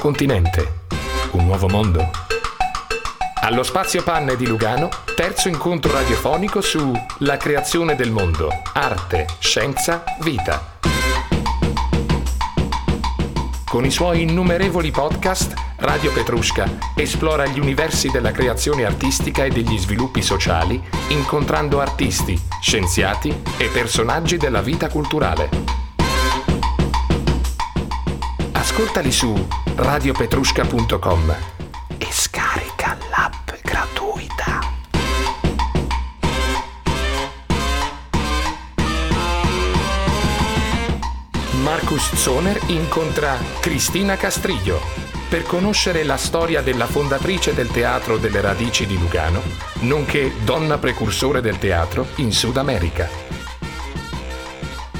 continente, un nuovo mondo. Allo Spazio Panne di Lugano, terzo incontro radiofonico su La creazione del mondo, arte, scienza, vita. Con i suoi innumerevoli podcast, Radio Petrushka esplora gli universi della creazione artistica e degli sviluppi sociali, incontrando artisti, scienziati e personaggi della vita culturale. Ascoltali su radiopetrushka.com e scarica l'app gratuita. Marcus Zoner incontra Cristina Castriglio per conoscere la storia della fondatrice del Teatro delle Radici di Lugano, nonché donna precursore del teatro in Sud America.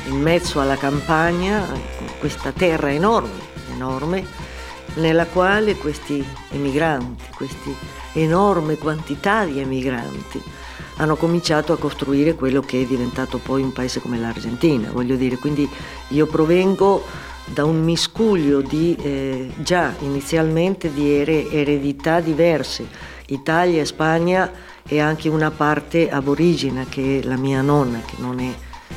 In mezzo alla campagna, questa terra enorme, enorme, nella quale questi emigranti, questa enorme quantità di emigranti, hanno cominciato a costruire quello che è diventato poi un paese come l'Argentina, voglio dire, quindi io provengo da un miscuglio di eh, già inizialmente di eredità diverse, Italia, Spagna e anche una parte aborigena che è la mia nonna, che non è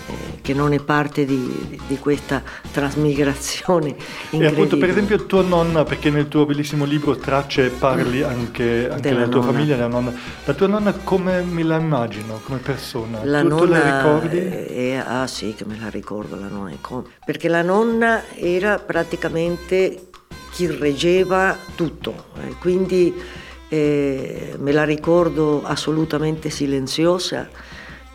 eh, che non è parte di, di questa trasmigrazione E appunto per esempio tua nonna, perché nel tuo bellissimo libro Tracce parli anche, anche della, tua nonna. famiglia, della nonna. La tua nonna come me la immagino, come persona? La tu, nonna, tu la ricordi? È, ah sì che me la ricordo la nonna, perché la nonna era praticamente chi reggeva tutto, eh, quindi eh, me la ricordo assolutamente silenziosa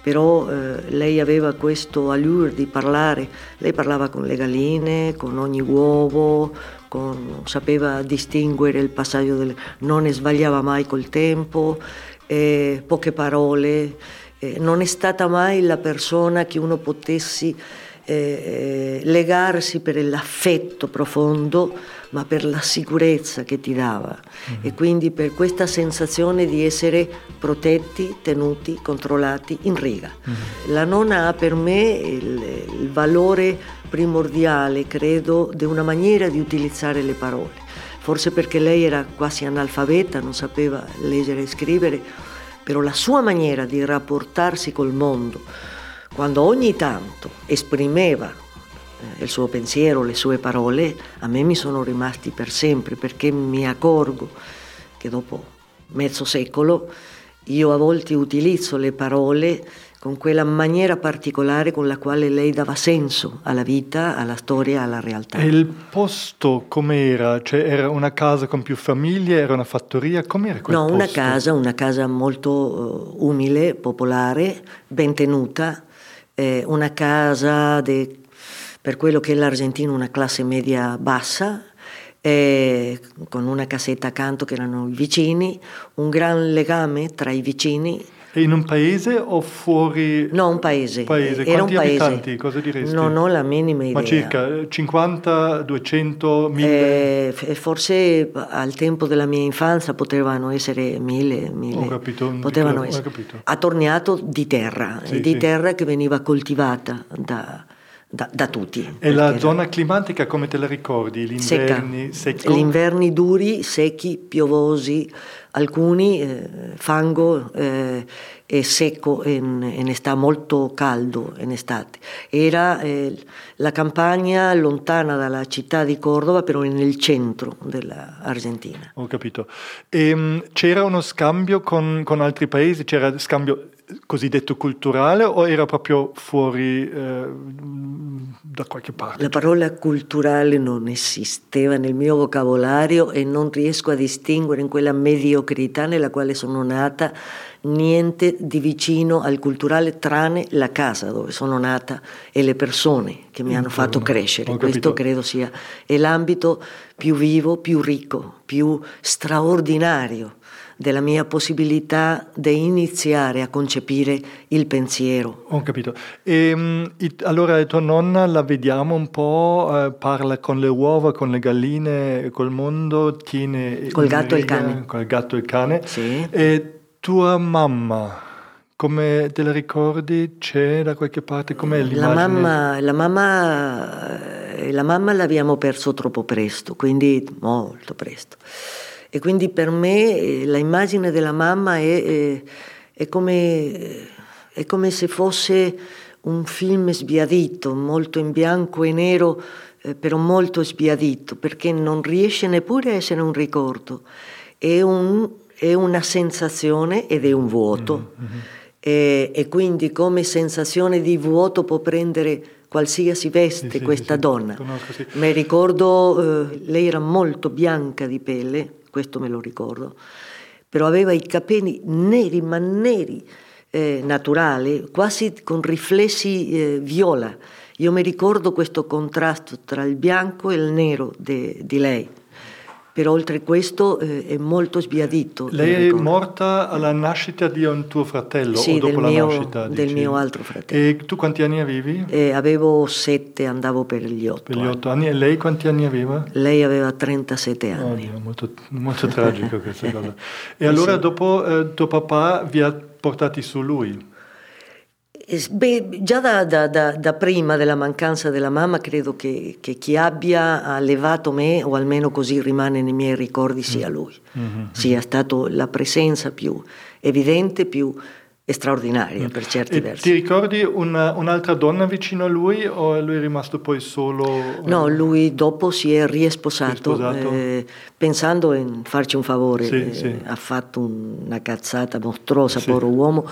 però eh, lei aveva questo allure di parlare, lei parlava con le galline, con ogni uovo, con, sapeva distinguere il passaggio, del, non sbagliava mai col tempo, eh, poche parole, eh, non è stata mai la persona che uno potessi eh, legarsi per l'affetto profondo, ma per la sicurezza che ti dava mm-hmm. e quindi per questa sensazione di essere protetti, tenuti, controllati in riga. Mm-hmm. La nonna ha per me il, il valore primordiale, credo, di una maniera di utilizzare le parole. Forse perché lei era quasi analfabeta, non sapeva leggere e scrivere, però la sua maniera di rapportarsi col mondo, quando ogni tanto esprimeva eh, il suo pensiero, le sue parole, a me mi sono rimasti per sempre perché mi accorgo che dopo mezzo secolo io a volte utilizzo le parole con quella maniera particolare con la quale lei dava senso alla vita, alla storia, alla realtà. E il posto com'era? Cioè era una casa con più famiglie, era una fattoria? Com'era quel no, posto? No, una casa, una casa molto uh, umile, popolare, ben tenuta, eh, una casa de, per quello che è l'Argentina una classe media bassa, eh, con una casetta accanto che erano i vicini, un gran legame tra i vicini. In un paese o fuori? No, un paese. paese. Era Quanti un paese. abitanti? Cosa diresti? Non ho la minima idea. Ma circa 50, 200, 1000? Eh, forse al tempo della mia infanzia potevano essere 1000, 1000. Ho capito. Potevano ho essere. capito. Attorniato di terra, Sì, di sì. terra che veniva coltivata da, da, da tutti. E la zona climatica come te la ricordi? Gli inverni secco? Gli inverni duri, secchi, piovosi, alcuni eh, fango eh, e secco in, in estate, molto caldo in estate. Era eh, la campagna lontana dalla città di Cordova, però nel centro dell'Argentina. Ho capito. E, mh, c'era uno scambio con, con altri paesi? C'era scambio cosiddetto culturale o era proprio fuori eh, da qualche parte? La parola culturale non esisteva nel mio vocabolario e non riesco a distinguere in quella mediocrità nella quale sono nata niente di vicino al culturale tranne la casa dove sono nata e le persone che mi hanno fatto crescere. Questo credo sia l'ambito più vivo, più ricco, più straordinario della mia possibilità di iniziare a concepire il pensiero. Ho capito. E, it- allora tua nonna la vediamo un po', eh, parla con le uova, con le galline, col mondo, tiene... Col gatto e il riga- cane. Col gatto e il cane. Sì. E tua mamma, come te la ricordi? C'è da qualche parte? Com'è La l'immagine? mamma, la mamma eh, la mamma l'abbiamo perso troppo presto, quindi molto presto. E quindi per me eh, la immagine della mamma è, è, è, come, è come se fosse un film sbiadito, molto in bianco e nero, eh, però molto sbiadito, perché non riesce neppure a essere un ricordo, è, un, è una sensazione ed è un vuoto. Mm-hmm. E, e, quindi come sensazione di vuoto può prendere qualsiasi veste sì, questa sì, donna. Sì, Mi ricordo, eh, lei era molto bianca di pelle, questo me lo ricordo, però aveva i capelli neri, ma neri, eh, naturali, quasi con riflessi eh, viola. Io mi ricordo questo contrasto tra il bianco e il nero di lei però oltre questo eh, è molto sbiadito. Lei è morta alla nascita di un tuo fratello sì, o dopo la mio, nascita? del mio altro fratello. E tu quanti anni avevi? Eh, avevo sette, andavo per gli otto. Per gli otto anni. E lei quanti anni aveva? Lei aveva 37 anni. Oddio, molto, molto tragico questa cosa. E allora sì. dopo eh, tuo papà vi ha portati su lui? Beh, già da, da, da, da, prima della mancanza della mamma credo che, che, chi abbia allevato me, o almeno così rimane nei miei ricordi, sia mm. lui, mm-hmm. sia stato la presenza più evidente, più straordinaria mm. per certi e versi. Ti ricordi una, un'altra donna vicino a lui o lui è rimasto poi solo? No, lui dopo si è riesposato, eh, pensando in farci un favore, sì, eh, sì. ha fatto una cazzata mostruosa, sì. povero uomo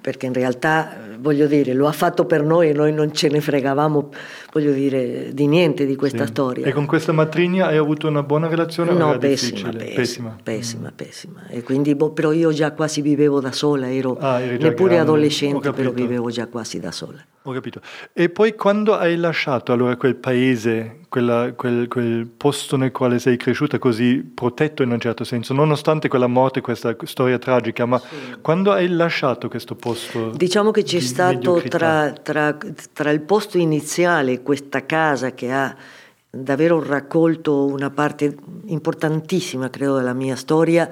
perché in realtà, voglio dire, lo ha fatto per noi e noi non ce ne fregavamo, voglio dire, di niente di questa sì. storia. E con questa matrigna hai avuto una buona relazione? No, pessima, pessima, pessima, pessima, mm. pessima. E quindi, boh, però io già quasi vivevo da sola, ero ah, neppure grande. adolescente, però vivevo già quasi da sola. Ho capito. E poi quando hai lasciato allora quel paese, quella, quel, quel, posto nel quale sei cresciuta così protetto in un certo senso, nonostante quella morte, questa storia tragica, ma sì. quando hai lasciato questo posto? Diciamo che c'è stato tra, tra, tra il posto iniziale, questa casa che ha davvero raccolto una parte importantissima, credo, della mia storia,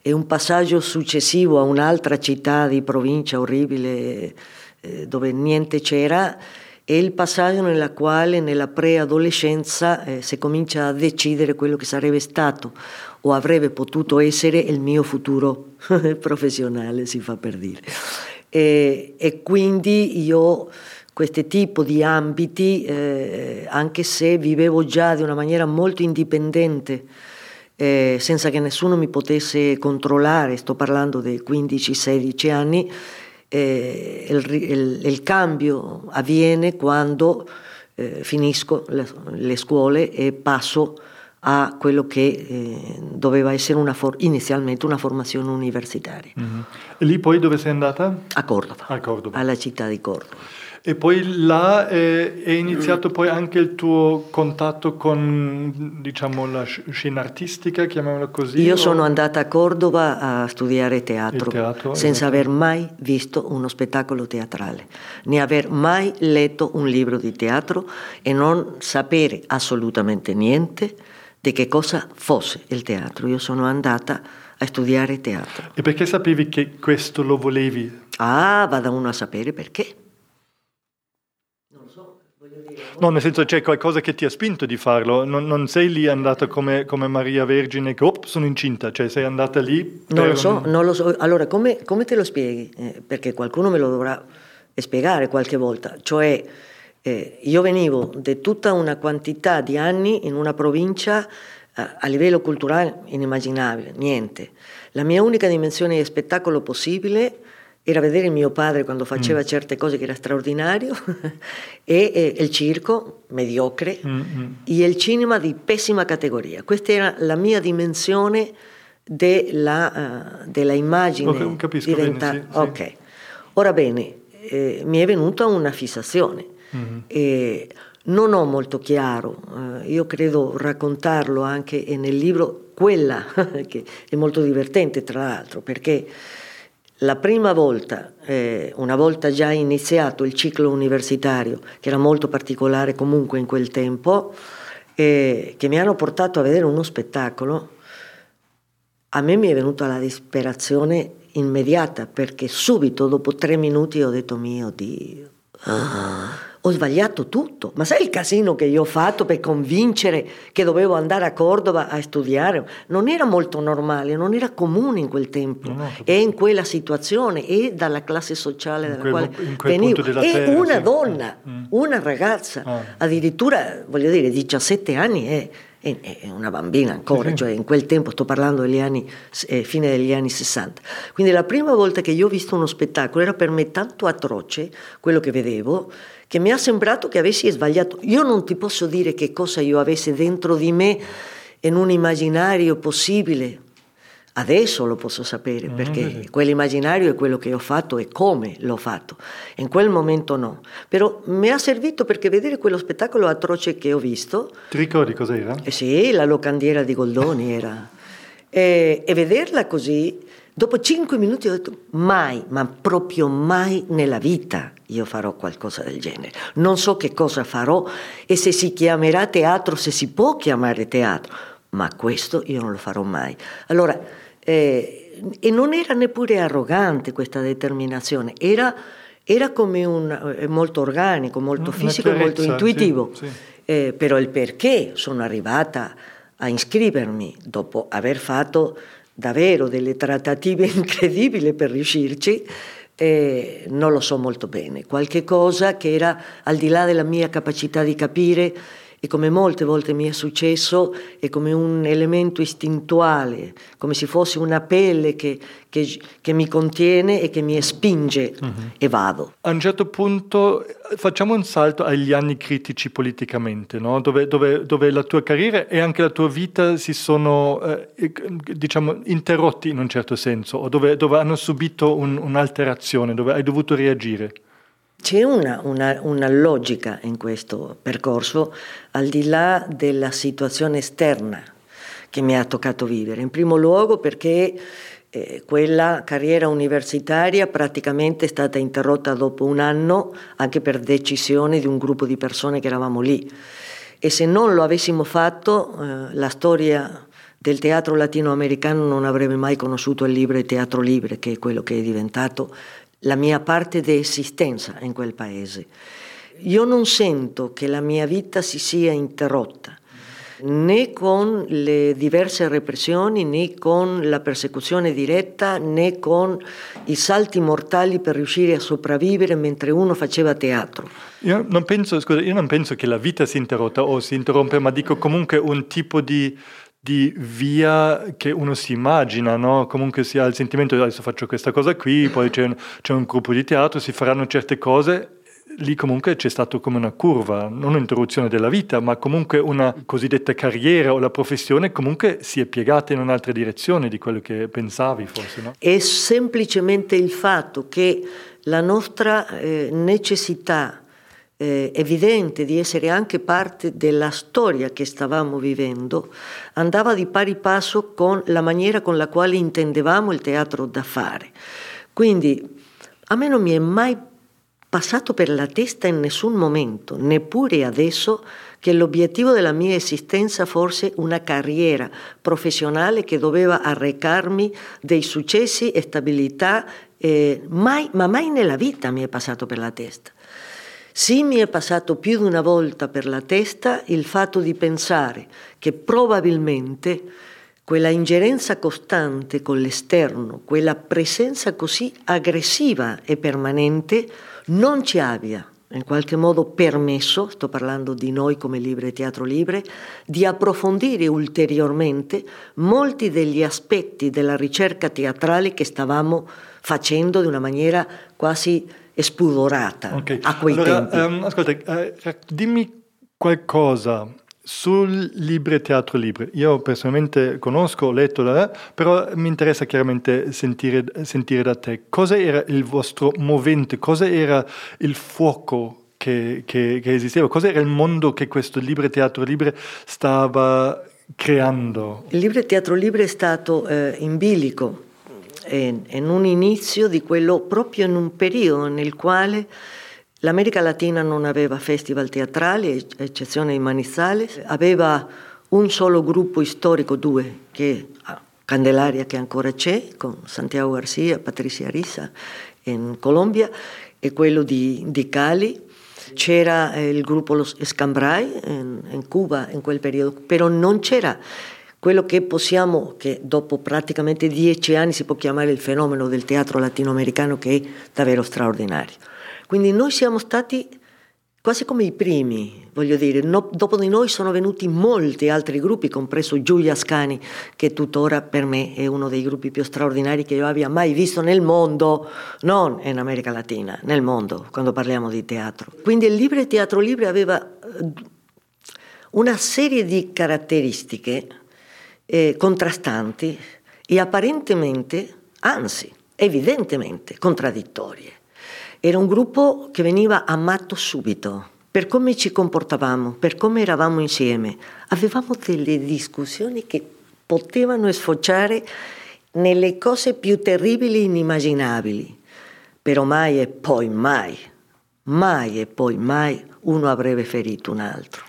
e un passaggio successivo a un'altra città di provincia orribile eh, dove niente c'era, è il passaggio nella quale nella preadolescenza eh, si comincia a decidere quello che sarebbe stato o avrebbe potuto essere il mio futuro professionale, si fa per dire. E, e quindi io questo tipo di ambiti, eh, anche se vivevo già di una maniera molto indipendente, eh, senza che nessuno mi potesse controllare, sto parlando dei 15-16 anni, eh, il, il, il, cambio avviene quando eh, finisco le, le, scuole e passo a quello che eh, doveva essere una for- inizialmente una formazione universitaria. Mm-hmm. E lì poi dove sei andata? A Cordova, a Cordova. alla città di Cordova. E poi là eh, è iniziato poi anche il tuo contatto con, diciamo, la scena artistica, chiamiamola così? Io o? sono andata a Cordova a studiare teatro, teatro senza esatto. aver mai visto uno spettacolo teatrale, né aver mai letto un libro di teatro e non sapere assolutamente niente di che cosa fosse il teatro. Io sono andata a studiare teatro. E perché sapevi che questo lo volevi? Ah, vada uno a sapere perché. No, nel senso c'è qualcosa che ti ha spinto di farlo, non, non sei lì andata come, come, Maria Vergine che oh, sono incinta, cioè sei andata lì... Non lo so, un... non lo so. Allora, come, come te lo spieghi? Eh, perché qualcuno me lo dovrà spiegare qualche volta. Cioè, eh, io venivo da tutta una quantità di anni in una provincia eh, a livello culturale inimmaginabile, niente. La mia unica dimensione di spettacolo possibile era vedere mio padre quando faceva mm. certe cose che era straordinario e, e, il circo mediocre mm, mm. e il cinema di pessima categoria. Questa era la mia dimensione della, uh, della immagine okay, capisco diventata. Bene, sì, ok, sì. ora bene, eh, mi è venuta una fissazione. Mm-hmm. E non ho molto chiaro, eh, io credo raccontarlo anche nel libro, quella che è molto divertente tra l'altro, perché la prima volta, eh, una volta già iniziato il ciclo universitario, che era molto particolare comunque in quel tempo, eh, che mi hanno portato a vedere uno spettacolo, a me mi è venuta la disperazione immediata perché subito dopo tre minuti ho detto mio Dio, ah, ho sbagliato tutto. Ma sai il casino che io ho fatto per convincere che dovevo andare a Cordova a studiare? Non era molto normale, non era comune in quel tempo no, no, e in quella situazione e dalla classe sociale dalla quel, quale venivo. E terra, una sì. donna, mm. una ragazza, ah. addirittura, voglio dire, 17 anni è è una bambina ancora, sì. cioè in quel tempo sto parlando degli anni, eh, fine degli anni 60. Quindi la prima volta che io ho visto uno spettacolo era per me tanto atroce quello che vedevo che mi ha sembrato che avessi sbagliato. Io non ti posso dire che cosa io avessi dentro di me in un immaginario possibile Adesso lo posso sapere mm, perché quell'immaginario è quello che ho fatto e come l'ho fatto. In quel momento no. Però mi ha servito perché vedere quello spettacolo atroce che ho visto. Ti ricordi cos'era? Eh sì, la locandiera di Goldoni era. E, e vederla così, dopo cinque minuti ho detto mai, ma proprio mai nella vita io farò qualcosa del genere. Non so che cosa farò e se si chiamerà teatro, se si può chiamare teatro, ma questo io non lo farò mai. Allora, eh, e non era neppure arrogante questa determinazione, era, era come un, eh, molto organico, molto Una fisico, molto intuitivo. Sì, sì. Eh, però il perché sono arrivata a iscrivermi dopo aver fatto davvero delle trattative incredibili per riuscirci, eh, non lo so molto bene. Qualche cosa che era al di là della mia capacità di capire e come molte volte mi è successo è come un elemento istintuale, come se fosse una pelle che, che, che mi contiene e che mi spinge uh-huh. e vado. A un certo punto facciamo un salto agli anni critici politicamente, no? dove, dove, dove, la tua carriera e anche la tua vita si sono eh, diciamo, interrotti in un certo senso, o dove, dove hanno subito un, un'alterazione, dove hai dovuto reagire. C'è una, una, una, logica in questo percorso al di là della situazione esterna che mi ha toccato vivere. In primo luogo perché eh, quella carriera universitaria praticamente è stata interrotta dopo un anno anche per decisione di un gruppo di persone che eravamo lì. E se non lo avessimo fatto, eh, la storia del teatro latinoamericano non avrebbe mai conosciuto il libro Teatro Libre, che è quello che è diventato la mia parte di esistenza in quel paese. Io non sento che la mia vita si sia interrotta né con le diverse repressioni, né con la persecuzione diretta, né con i salti mortali per riuscire a sopravvivere mentre uno faceva teatro. Io non penso, scusa, io non penso che la vita si interrotta o si interrompe, ma dico comunque un tipo di di via che uno si immagina, no? comunque si ha il sentimento adesso faccio questa cosa qui, poi c'è un, c'è un gruppo di teatro, si faranno certe cose lì comunque c'è stato come una curva, non un'interruzione della vita, ma comunque una cosiddetta carriera o la professione comunque si è piegata in un'altra direzione di quello che pensavi forse. No? È semplicemente il fatto che la nostra eh, necessità eh, evidente di essere anche parte della storia che stavamo vivendo, andava di pari passo con la maniera con la quale intendevamo il teatro da fare. Quindi a me non mi è mai passato per la testa in nessun momento, neppure adesso, che l'obiettivo della mia esistenza fosse una carriera professionale che doveva arrecarmi dei successi e stabilità, eh, mai, ma mai nella vita mi è passato per la testa. Sì mi è passato più di una volta per la testa il fatto di pensare che probabilmente quella ingerenza costante con l'esterno, quella presenza così aggressiva e permanente non ci abbia in qualche modo permesso, sto parlando di noi come Libre Teatro Libre, di approfondire ulteriormente molti degli aspetti della ricerca teatrale che stavamo facendo di una maniera quasi spudorata okay. a quei allora, tempi. Um, ascolta, eh, dimmi qualcosa sul Libre Teatro Libre. Io personalmente conosco, ho letto, eh, però mi interessa chiaramente sentire, sentire da te. Cosa era il vostro movente? Cosa era il fuoco che, che, che, esisteva? Cos'era il mondo che questo Libre Teatro Libre stava creando? Il Libre Teatro Libre è stato eh, in bilico in un inizio di quello proprio in un periodo nel quale l'America Latina non aveva festival teatrali, eccezione di Manizales, aveva un solo gruppo storico, due, che Candelaria che ancora c'è, con Santiago Garcia, Patricia Rissa in Colombia, e quello di, di Cali, c'era eh, il gruppo Los Escambrai in, in Cuba in quel periodo, però non c'era quello che possiamo, che dopo praticamente dieci anni si può chiamare il fenomeno del teatro latinoamericano che è davvero straordinario. Quindi noi siamo stati quasi come i primi, voglio dire, no, dopo di noi sono venuti molti altri gruppi, compreso Giulia Scani, che tuttora per me è uno dei gruppi più straordinari che io abbia mai visto nel mondo, non in America Latina, nel mondo, quando parliamo di teatro. Quindi il Libre Teatro Libre aveva una serie di caratteristiche eh, contrastanti e apparentemente, anzi, evidentemente contraddittorie. Era un gruppo che veniva amato subito per come ci comportavamo, per come eravamo insieme. Avevamo delle discussioni che potevano sfociare nelle cose più terribili e inimmaginabili. Però mai e poi mai, mai e poi mai uno avrebbe ferito un altro.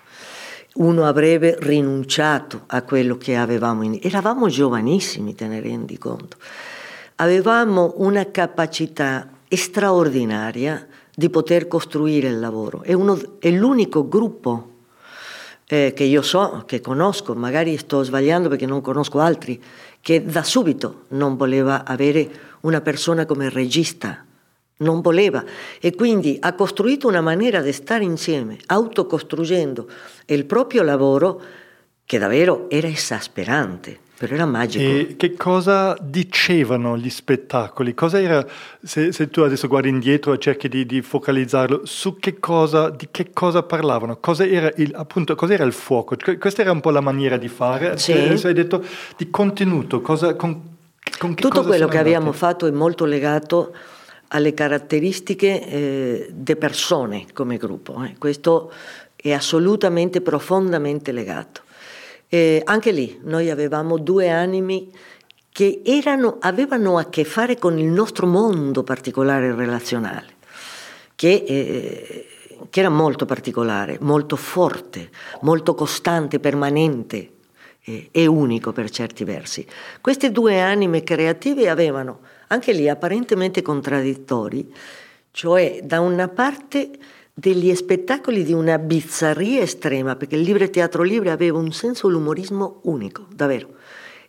Uno avrebbe rinunciato a quello che avevamo. In... Eravamo giovanissimi, te ne rendi conto. Avevamo una capacità straordinaria di poter costruire il lavoro. È, uno, è l'unico gruppo eh, che io so, che conosco, magari sto sbagliando perché non conosco altri, che da subito non voleva avere una persona come regista, non voleva e quindi ha costruito una maniera di stare insieme, autocostruendo il proprio lavoro che davvero era esasperante però era magico. E che cosa dicevano gli spettacoli? Cosa era, se, se tu adesso guardi indietro e cerchi di, di, focalizzarlo, su che cosa, di che cosa parlavano? Cosa era il, appunto, cosa era il fuoco? Questa era un po' la maniera di fare. Sì. Adesso hai detto di contenuto, cosa, con, con Tutto quello che abbiamo fatto è molto legato alle caratteristiche eh, delle persone come gruppo. Eh. Questo è assolutamente, profondamente legato. Eh, anche lì noi avevamo due animi che erano, avevano a che fare con il nostro mondo particolare relazionale, che, eh, che era molto particolare, molto forte, molto costante, permanente eh, e unico per certi versi. Queste due anime creative avevano, anche lì apparentemente contraddittori, cioè da una parte degli spettacoli di una bizzarria estrema, perché il Libre Teatro Libre aveva un senso dell'umorismo unico, davvero.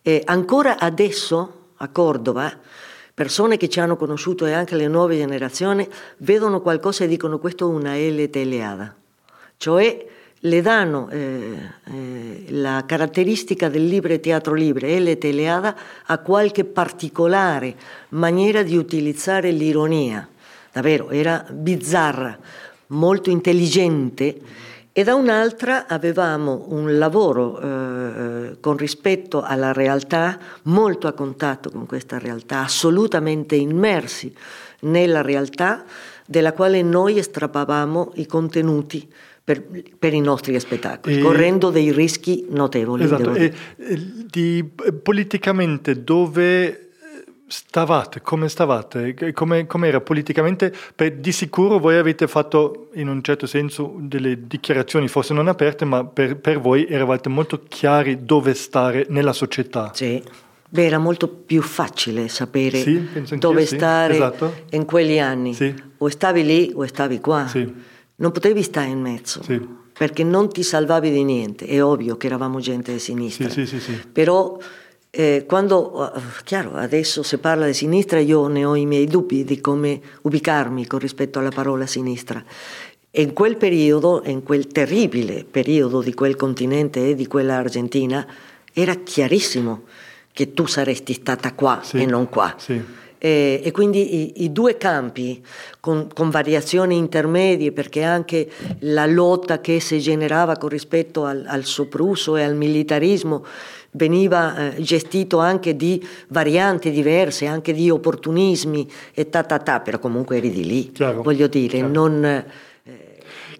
E ancora adesso a Cordova, persone che ci hanno conosciuto e anche le nuove generazioni vedono qualcosa e dicono questo è una L teleada, cioè le danno eh, eh, la caratteristica del Libre Teatro Libre, L teleada, a qualche particolare maniera di utilizzare l'ironia. Davvero, era bizzarra molto intelligente e da un'altra avevamo un lavoro eh, con rispetto alla realtà, molto a contatto con questa realtà, assolutamente immersi nella realtà della quale noi estrappavamo i contenuti per, per, i nostri spettacoli, e, correndo dei rischi notevoli. Esatto, e, di, politicamente dove stavate, come stavate, come, era politicamente? Per, di sicuro voi avete fatto in un certo senso delle dichiarazioni, forse non aperte, ma per, per voi eravate molto chiari dove stare nella società. Sì. Beh, era molto più facile sapere sì, dove stare esatto. in quegli anni. Sì. O stavi lì o stavi qua. Non potevi stare in mezzo. Perché non ti salvavi di niente. È ovvio che eravamo gente di sinistra. Però eh, quando, eh, chiaro, adesso se parla di sinistra io ne ho i miei dubbi di come ubicarmi con rispetto alla parola sinistra. E in quel periodo, in quel terribile periodo di quel continente e di quella Argentina, era chiarissimo che tu saresti stata qua sì, e non qua. Sì. E, e, quindi i, i due campi, con, con, variazioni intermedie, perché anche la lotta che si generava con rispetto al, al sopruso e al militarismo veniva eh, gestito anche di varianti diverse, anche di opportunismi e ta ta ta, però comunque eri di lì, chiaro, voglio dire, chiaro. non... Eh,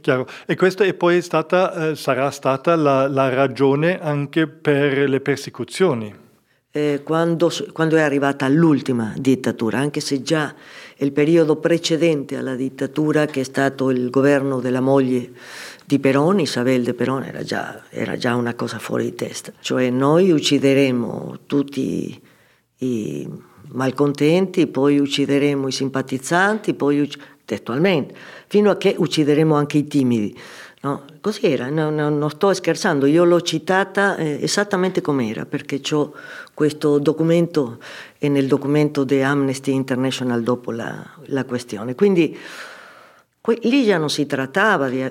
Chiaro. E questa è poi stata, eh, sarà stata la, la, ragione anche per le persecuzioni. Eh, quando, quando, è arrivata l'ultima dittatura, anche se già il periodo precedente alla dittatura, che è stato il governo della moglie di Peroni, Isabel de Perón, era già, era già una cosa fuori di testa. Cioè noi uccideremo tutti i malcontenti, poi uccideremo i simpatizzanti, poi ucc- testualmente, fino a che uccideremo anche i timidi. No, così era, no, no, non sto scherzando, io l'ho citata eh, esattamente com'era, perché ho questo documento e nel documento di Amnesty International dopo la, la questione. Quindi que- lì già non si trattava di,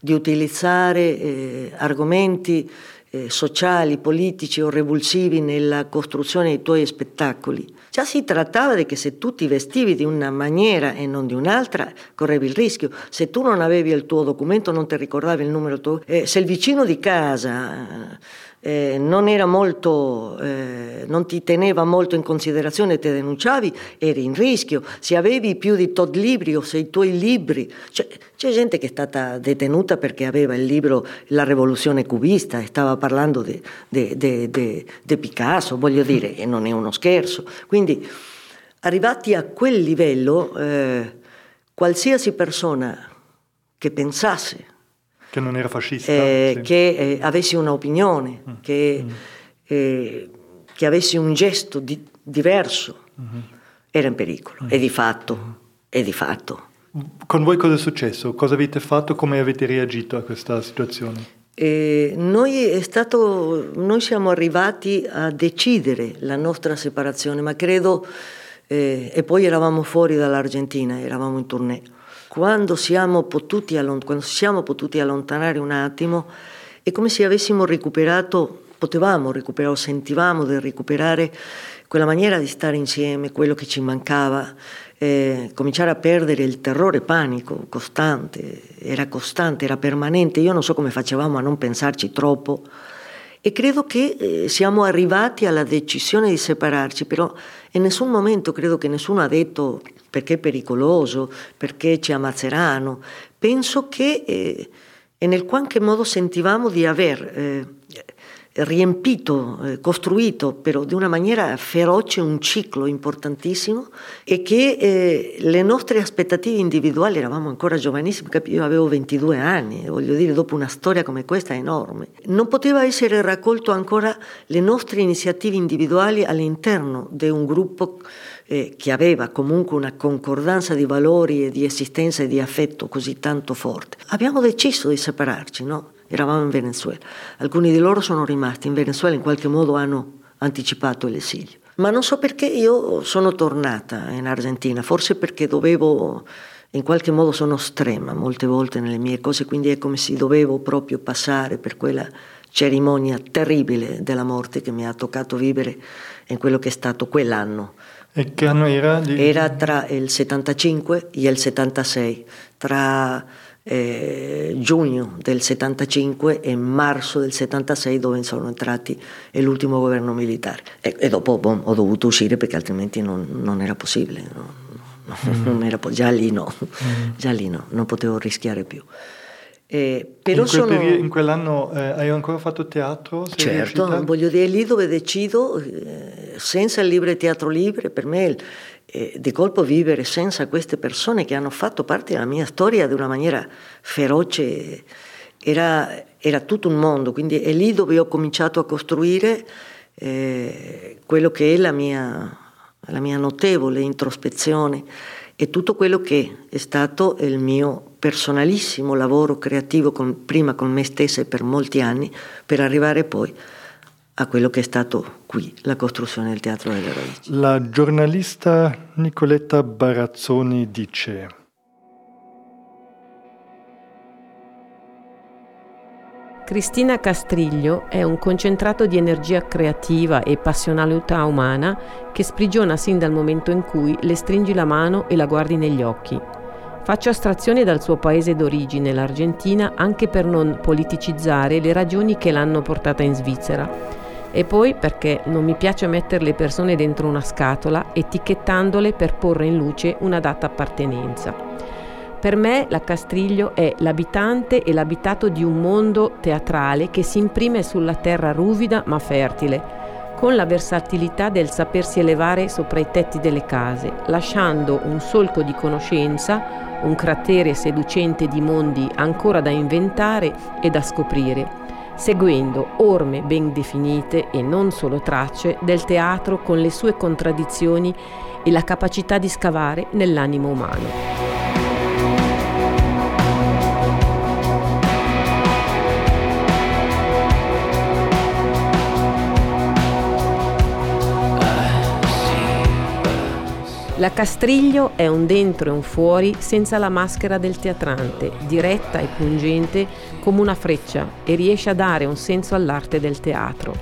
di utilizzare eh, argomenti eh, sociali, politici o revulsivi nella costruzione dei tuoi spettacoli. Già si trattava di che se tu ti vestivi di una maniera e non di un'altra, correvi il rischio. Se tu non avevi il tuo documento, non ti ricordavi il numero tuo, eh, se il vicino di casa eh, non, molto, eh, non, ti teneva molto in considerazione e ti denunciavi, eri in rischio. Se avevi più di tot libri o se i tuoi libri... Cioè, c'è gente che è stata detenuta perché aveva il libro La rivoluzione cubista stava parlando di Picasso, voglio dire, e non è uno scherzo. Quindi, arrivati a quel livello, eh, qualsiasi persona che pensasse che non era fascista. Eh, sì. Che eh, avessi un'opinione, mm. Che, mm. Eh, che, avessi un gesto di, diverso, mm-hmm. era in pericolo. Mm. E di fatto, e di fatto. Con voi cosa è successo? Cosa avete fatto? Come avete reagito a questa situazione? Eh, noi, stato, noi, siamo arrivati a decidere la nostra separazione, ma credo, eh, e poi eravamo fuori dall'Argentina, eravamo in tournée quando siamo potuti, quando siamo potuti allontanare un attimo, è come se avessimo recuperato, potevamo recuperare, sentivamo di recuperare quella maniera di stare insieme, quello che ci mancava, eh, cominciare a perdere il terrore panico costante, era costante, era permanente, io non so come facevamo a non pensarci troppo e credo che eh, siamo arrivati alla decisione di separarci, però in nessun momento credo che nessuno ha detto perché è pericoloso, perché ci ammazzeranno. Penso che eh, nel qualche modo sentivamo di aver eh, riempito, eh, costruito però di una maniera feroce un ciclo importantissimo e che eh, le nostre aspettative individuali eravamo ancora giovanissimi, io avevo 22 anni, voglio dire, dopo una storia come questa enorme, non poteva essere raccolto ancora le nostre iniziative individuali all'interno di un gruppo eh, che aveva comunque una concordanza di valori e di esistenza e di affetto così tanto forte. Abbiamo deciso di separarci, no? Eravamo in Venezuela. Alcuni di loro sono rimasti in Venezuela, in qualche modo hanno anticipato l'esilio. Ma non so perché io sono tornata in Argentina, forse perché dovevo, in qualche modo sono estrema molte volte nelle mie cose, quindi è come se dovevo proprio passare per quella cerimonia terribile della morte che mi ha toccato vivere in quello che è stato quell'anno. E che anno era? Di... Era tra il 75 e il 76, tra eh, giugno del 75 e marzo del 76 dove sono entrati l'ultimo governo militare. E, e dopo bom, ho dovuto uscire perché altrimenti non, non era possibile. No? No, mm. non era, già lì no, mm. già lì no, non potevo rischiare più. Eh, però in, quel sono... periodo, in quell'anno eh, hai ancora fatto teatro? certo, voglio dire, lì dove decido, eh, senza il libro teatro libero, per me eh, di colpo vivere senza queste persone che hanno fatto parte della mia storia di una maniera feroce, era, era tutto un mondo, quindi è lì dove ho cominciato a costruire eh, quello che è la mia, la mia notevole introspezione e tutto quello che è stato il mio personalissimo lavoro creativo con, prima con me stessa e per molti anni per arrivare poi a quello che è stato qui, la costruzione del Teatro delle Radici. La giornalista Nicoletta Barazzoni dice Cristina Castriglio è un concentrato di energia creativa e passionalità umana che sprigiona sin dal momento in cui le stringi la mano e la guardi negli occhi. Faccio astrazione dal suo paese d'origine, l'Argentina, anche per non politicizzare le ragioni che l'hanno portata in Svizzera. E poi perché non mi piace mettere le persone dentro una scatola etichettandole per porre in luce una data appartenenza. Per me la Castriglio è l'abitante e l'abitato di un mondo teatrale che si imprime sulla terra ruvida ma fertile, con la versatilità del sapersi elevare sopra i tetti delle case, lasciando un solco di conoscenza, un cratere seducente di mondi ancora da inventare e da scoprire, seguendo orme ben definite e non solo tracce del teatro con le sue contraddizioni e la capacità di scavare nell'animo umano. La Castriglio è un dentro e un fuori senza la maschera del teatrante, diretta e pungente come una freccia e riesce a dare un senso all'arte del teatro.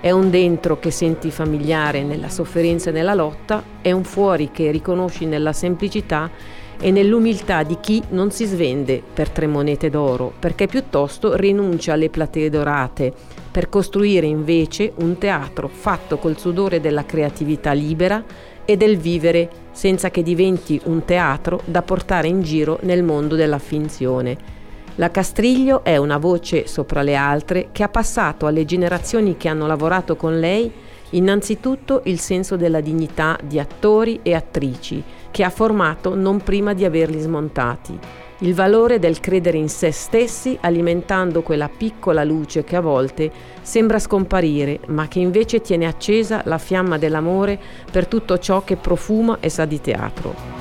È un dentro che senti familiare nella sofferenza e nella lotta, è un fuori che riconosci nella semplicità e nell'umiltà di chi non si svende per tre monete d'oro, perché piuttosto rinuncia alle platee dorate, per costruire invece un teatro fatto col sudore della creatività libera e del vivere senza che diventi un teatro da portare in giro nel mondo della finzione. La Castriglio è una voce sopra le altre che ha passato alle generazioni che hanno lavorato con lei innanzitutto il senso della dignità di attori e attrici che ha formato non prima di averli smontati, il valore del credere in se stessi alimentando quella piccola luce che a volte sembra scomparire, ma che invece tiene accesa la fiamma dell'amore per tutto ciò che profuma e sa di teatro.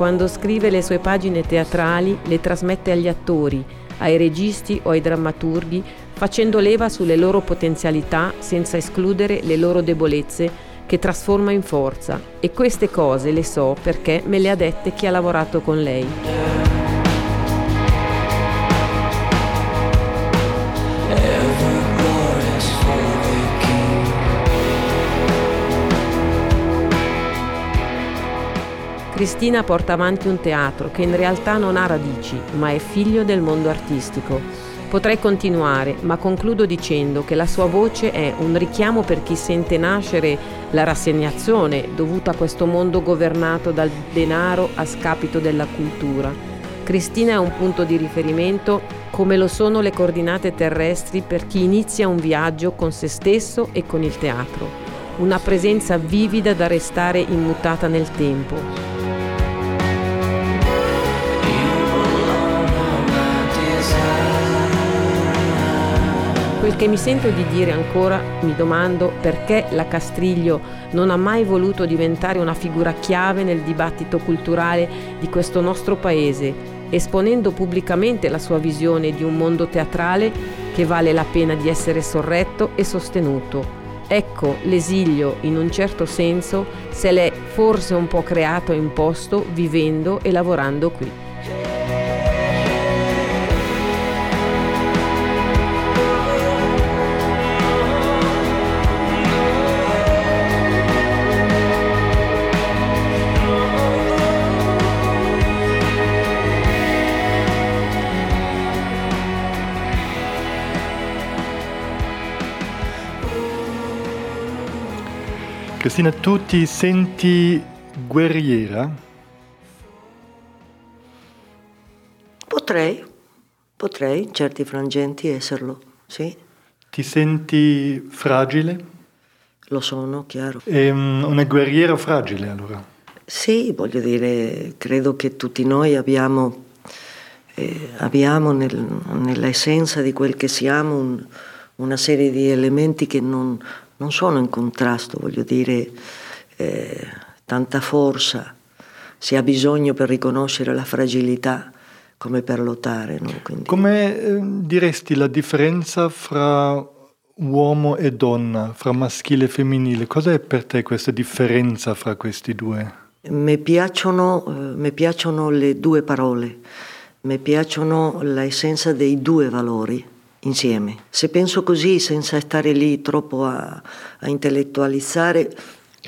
Quando scrive le sue pagine teatrali le trasmette agli attori, ai registi o ai drammaturghi, facendo leva sulle loro potenzialità senza escludere le loro debolezze che trasforma in forza. E queste cose le so perché me le ha dette chi ha lavorato con lei. Cristina porta avanti un teatro che in realtà non ha radici, ma è figlio del mondo artistico. Potrei continuare, ma concludo dicendo che la sua voce è un richiamo per chi sente nascere la rassegnazione dovuta a questo mondo governato dal denaro a scapito della cultura. Cristina è un punto di riferimento come lo sono le coordinate terrestri per chi inizia un viaggio con se stesso e con il teatro. Una presenza vivida da restare immutata nel tempo. Quel che mi sento di dire ancora, mi domando perché la Castriglio non ha mai voluto diventare una figura chiave nel dibattito culturale di questo nostro paese, esponendo pubblicamente la sua visione di un mondo teatrale che vale la pena di essere sorretto e sostenuto. Ecco l'esilio, in un certo senso, se l'è forse un po' creato e imposto vivendo e lavorando qui. Cristina, tu ti senti guerriera? Potrei, potrei in certi frangenti esserlo, sì. Ti senti fragile? Lo sono, chiaro. E, um, una guerriera fragile allora? Sì, voglio dire, credo che tutti noi abbiamo, eh, abbiamo nel, nell'essenza di quel che siamo un, una serie di elementi che non, non sono in contrasto, voglio dire, eh, tanta forza, si ha bisogno per riconoscere la fragilità come per lottare. No? Quindi... Come eh, diresti la differenza fra uomo e donna, fra maschile e femminile? Cos'è per te questa differenza fra questi due? Mi piacciono, eh, mi piacciono le due parole, mi piacciono l'essenza dei due valori insieme. Se penso così, senza stare lì troppo a, a intellettualizzare,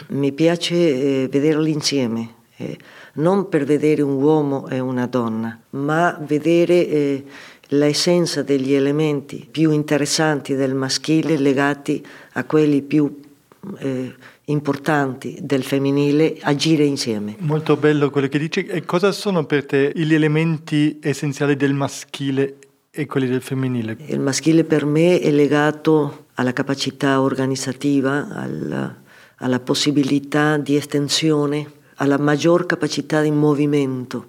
mi piace eh, vederli insieme, eh, non per vedere un uomo e una donna, ma vedere eh, l'essenza degli elementi più interessanti del maschile legati a quelli più eh, importanti del femminile agire insieme. Molto bello quello che dici. E cosa sono per te gli elementi essenziali del maschile e quelli del femminile? Il maschile per me è legato alla capacità organizzativa, alla, alla possibilità di estensione, alla maggior capacità di movimento,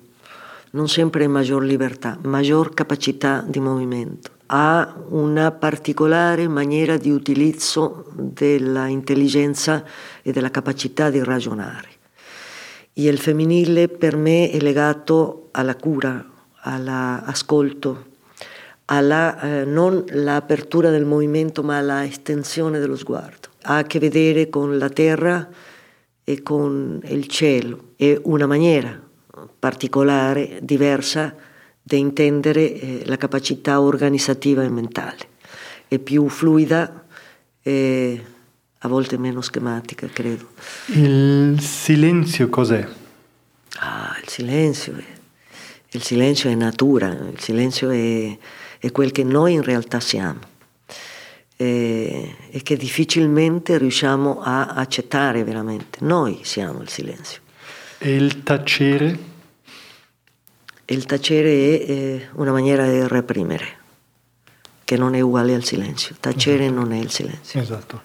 non sempre maggior libertà, maggior capacità di movimento. Ha una particolare maniera di utilizzo dell'intelligenza e della capacità di ragionare. E il femminile per me è legato alla cura, all'ascolto, alla, eh, non l'apertura del movimento ma alla estensione dello sguardo. Ha a che vedere con la terra e con il cielo. È una maniera particolare, diversa, di intendere eh, la capacità organizzativa e mentale. È più fluida e a volte meno schematica, credo. Il silenzio cos'è? Ah, il silenzio è, il silenzio è natura, il silenzio è, è quel che noi in realtà siamo e, e che difficilmente riusciamo a accettare veramente. Noi siamo il silenzio. E il tacere? Il tacere è, è una maniera di reprimere, che non è uguale al silenzio. Tacere esatto. non è il silenzio. Esatto.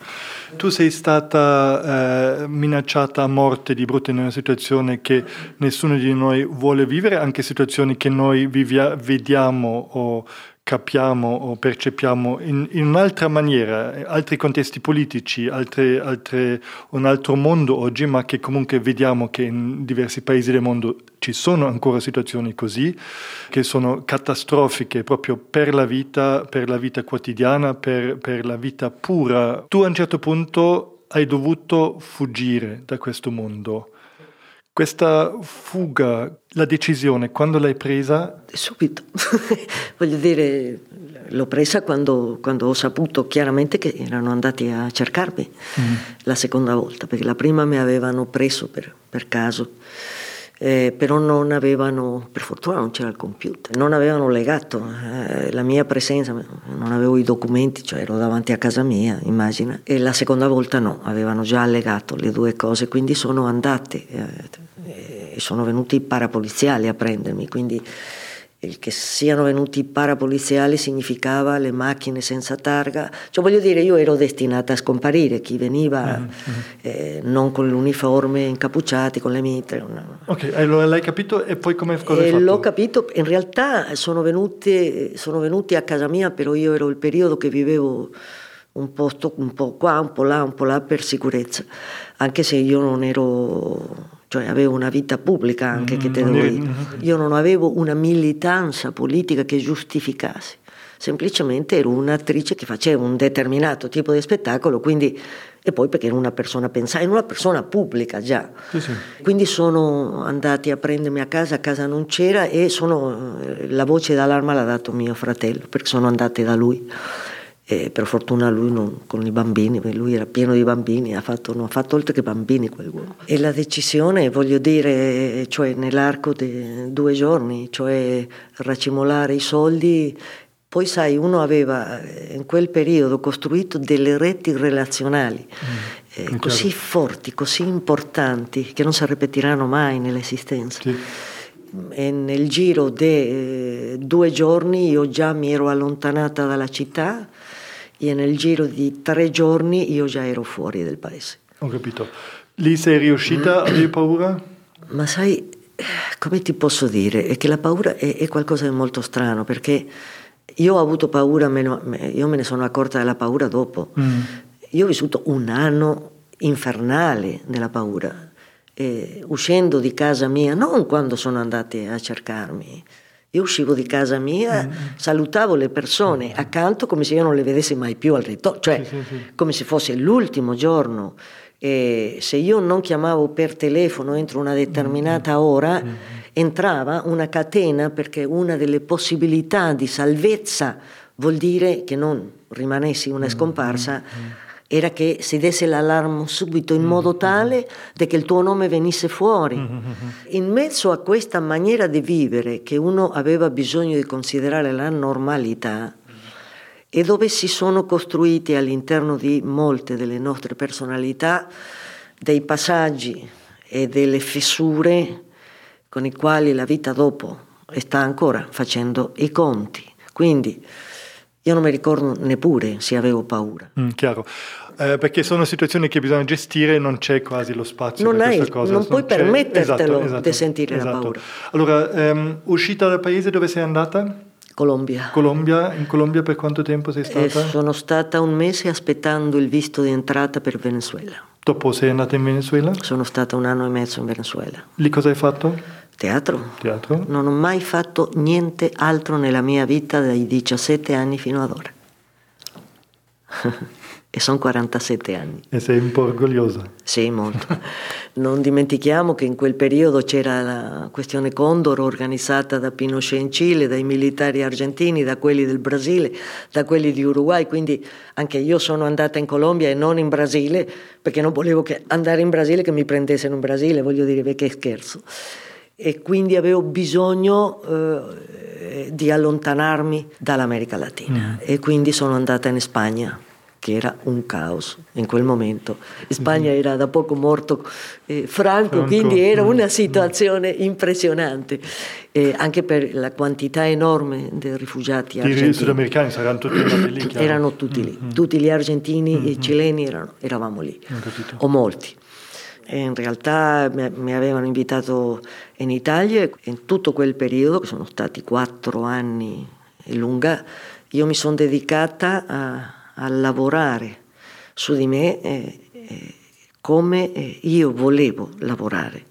Tu sei stata eh, minacciata a morte di brutto in una situazione che nessuno di noi vuole vivere, anche situazioni che noi vivia, vediamo o capiamo o percepiamo in, in, un'altra maniera, altri contesti politici, altre, altre, un altro mondo oggi, ma che comunque vediamo che in diversi paesi del mondo ci sono ancora situazioni così, che sono catastrofiche proprio per la vita, per la vita quotidiana, per, per la vita pura. Tu a un certo punto hai dovuto fuggire da questo mondo. Questa fuga, la decisione, quando l'hai presa? Subito. Voglio dire, l'ho presa quando, quando, ho saputo chiaramente che erano andati a cercarmi mm. la seconda volta, perché la prima mi avevano preso per, per caso eh, però non avevano, per fortuna non c'era il computer, non avevano legato eh, la mia presenza, non avevo i documenti, cioè ero davanti a casa mia, immagina, e la seconda volta no, avevano già allegato le due cose, quindi sono andate eh, e sono venuti i parapoliziali a prendermi, quindi il che siano venuti i parapoliziali significava le macchine senza targa, cioè voglio dire io ero destinata a scomparire, chi veniva mm-hmm. eh, non con l'uniforme, incappucciati, con le mitre. Una... Ok, allora l'hai capito e poi come cosa hai fatto? L'ho capito, in realtà sono venuti, sono venuti a casa mia, però io ero il periodo che vivevo un posto un po' qua, un po' là, un po' là per sicurezza, anche se io non ero cioè avevo una vita pubblica anche che te devo dire. Io non avevo una militanza politica che giustificasse, semplicemente ero un'attrice che faceva un determinato tipo di spettacolo, quindi e poi perché ero una persona pensata, ero una persona pubblica già. Sì, sì. Quindi sono andati a prendermi a casa, a casa non c'era e sono, la voce d'allarma l'ha dato mio fratello, perché sono andate da lui. E per fortuna lui non, con i bambini, lui era pieno di bambini, ha fatto, non ha fatto oltre che bambini quell'uomo. E la decisione, voglio dire, cioè nell'arco di due giorni, cioè racimolare i soldi, poi sai, uno aveva in quel periodo costruito delle reti relazionali mm, eh, così forti, così importanti, che non si ripetiranno mai nell'esistenza. Sì. E nel giro di eh, due giorni io già mi ero allontanata dalla città e nel giro di tre giorni io già ero fuori del paese. Ho capito. Lì sei riuscita? Avevi paura? Ma sai, come ti posso dire? È che la paura è, è qualcosa di molto strano perché io ho avuto paura, io me ne sono accorta della paura dopo. Mm. Io ho vissuto un anno infernale nella paura, eh, uscendo di casa mia, non quando sono andati a cercarmi, io uscivo di casa mia, mm. salutavo le persone accanto come se io non le vedessi mai più al ritorno, cioè sì, sì, sì. come se fosse l'ultimo giorno. E se io non chiamavo per telefono entro una determinata mm. ora, mm. entrava una catena perché una delle possibilità di salvezza vuol dire che non rimanessi una scomparsa era che si desse l'allarme subito in modo mm-hmm. tale che il tuo nome venisse fuori. Mm-hmm. In mezzo a questa maniera di vivere che uno aveva bisogno di considerare la normalità e dove si sono costruiti all'interno di molte delle nostre personalità dei passaggi e delle fessure con i quali la vita dopo sta ancora facendo i conti. Quindi io non mi ricordo neppure se avevo paura. Mm, chiaro, eh, perché sono situazioni che bisogna gestire e non c'è quasi lo spazio non per hai, questa cosa. Non puoi c'è... permettertelo esatto, esatto, di sentire esatto. la paura. Allora, um, uscita dal paese dove sei andata? Colombia. Colombia. In Colombia per quanto tempo sei stata? Eh, sono stata un mese aspettando il visto di entrata per Venezuela. Dopo sei andata in Venezuela? Sono stata un anno e mezzo in Venezuela. Lì cosa hai fatto? Teatro. Teatro. Non ho mai fatto niente altro nella mia vita dai 17 anni fino ad ora. e sono 47 anni. E sei un po' orgogliosa? Sì, molto. non dimentichiamo che in quel periodo c'era la questione Condor organizzata da Pinochet in Cile, dai militari argentini, da quelli del Brasile, da quelli di Uruguay, quindi anche io sono andata in Colombia e non in Brasile, perché non volevo andare in Brasile che mi prendessero in Brasile, voglio dire, che scherzo. E quindi avevo bisogno eh, di allontanarmi dall'America Latina mm. e quindi sono andata in Spagna che era un caos in quel momento. Spagna era da poco morto eh, Franco, Franco, quindi era una mm. situazione impressionante, eh, anche per la quantità enorme di rifugiati argentini. I sudamericani saranno tutti lì? Chiaro. Erano tutti lì, mm-hmm. tutti gli argentini mm-hmm. e cileni erano, eravamo lì, o molti. In realtà mi avevano invitato in Italia e in tutto quel periodo, che sono stati quattro anni e lunga, io mi sono dedicata a a lavorare su di me eh, eh, come eh, io volevo lavorare.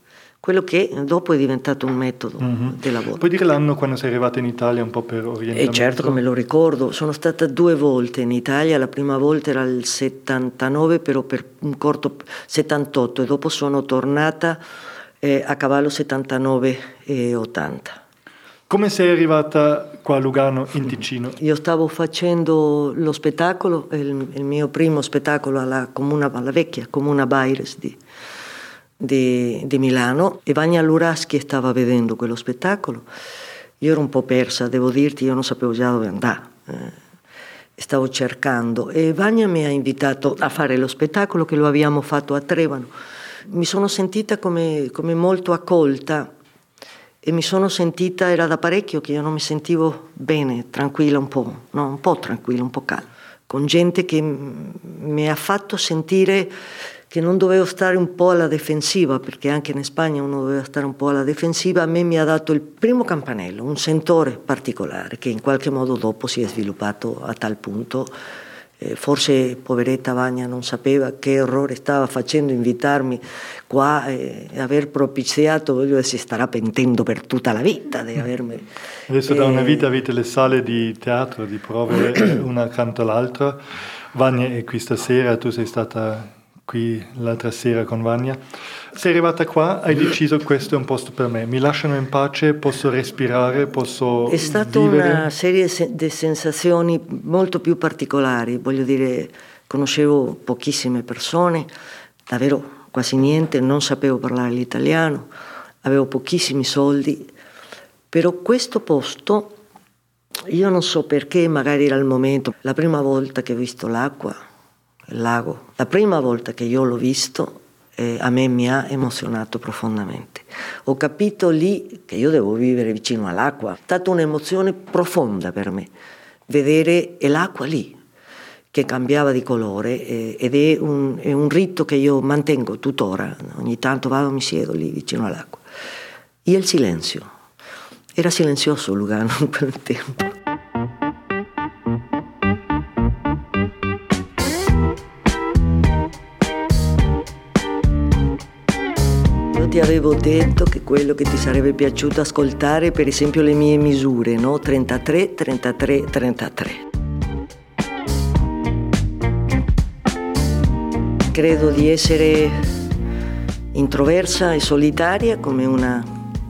Quello che dopo è diventato un metodo mm-hmm. di lavoro. Puoi dire l'anno quando sei arrivata in Italia un po' per orientamento? E certo che me lo ricordo, sono stata due volte in Italia, la prima volta era il 79 però per un corto 78 e dopo sono tornata eh, a cavallo 79 e 80. Come sei arrivata qua a Lugano, in Ticino? Io stavo facendo lo spettacolo, il, il mio primo spettacolo alla, comuna, alla vecchia Comuna Baires di, di, di, Milano e Vagna Luraschi stava vedendo quello spettacolo. Io ero un po' persa, devo dirti, io non sapevo già dove andare. Eh, stavo cercando e Vagna mi ha invitato a fare lo spettacolo che lo abbiamo fatto a Trevano. Mi sono sentita come, come molto accolta e mi sono sentita, era da parecchio che io non mi sentivo bene, tranquilla un po', no? un po' tranquilla, un po' calma, con gente che mi ha fatto sentire che non dovevo stare un po' alla difensiva, perché anche in Spagna uno doveva stare un po' alla difensiva, a me mi ha dato il primo campanello, un sentore particolare che in qualche modo dopo si è sviluppato a tal punto eh, forse poveretta Vagna non sapeva che errore stava facendo invitarmi qua e aver propiziato, voglio si starà pentendo per tutta la vita di avermi... Adesso da una vita avete le sale di teatro, di prove, una accanto all'altra. Vania è qui stasera, tu sei stata qui l'altra sera con Vania. Sei arrivata qua, hai deciso questo è un posto per me, mi lasciano in pace, posso respirare, posso... È stata vivere. una serie di sensazioni molto più particolari, voglio dire, conoscevo pochissime persone, davvero quasi niente, non sapevo parlare l'italiano, avevo pochissimi soldi, però questo posto, io non so perché, magari era il momento, la prima volta che ho visto l'acqua, il lago. La prima volta che io l'ho visto eh, a me mi ha emozionato profondamente. Ho capito lì che io devo vivere vicino all'acqua. È stata un'emozione profonda per me, vedere l'acqua lì che cambiava di colore eh, ed è un, è un rito che io mantengo tuttora. Ogni tanto vado e mi siedo lì vicino all'acqua. E il silenzio. Era silenzioso Lugano in quel tempo. Ti avevo detto che quello che ti sarebbe piaciuto ascoltare, per esempio le mie misure, no? 33, 33, 33. Credo di essere introversa e solitaria come una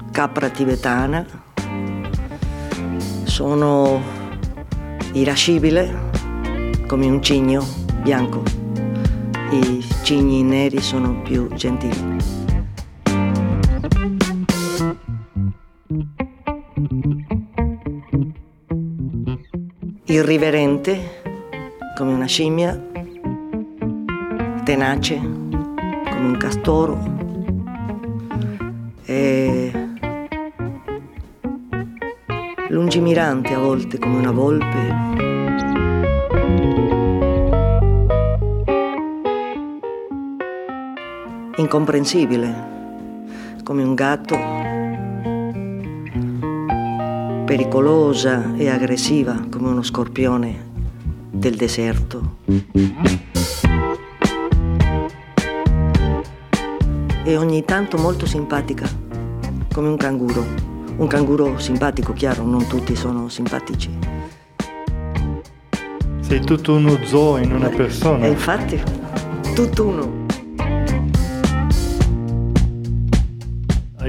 capra tibetana. Sono irascibile come un cigno bianco. I cigni neri sono più gentili. Irriverente come una scimmia, tenace come un castoro e lungimirante a volte come una volpe. Incomprensibile come un gatto pericolosa e aggressiva come uno scorpione del deserto. E ogni tanto molto simpatica, come un canguro. Un canguro simpatico, chiaro, non tutti sono simpatici. Sei tutto uno zoo in una persona. E infatti, tutto uno.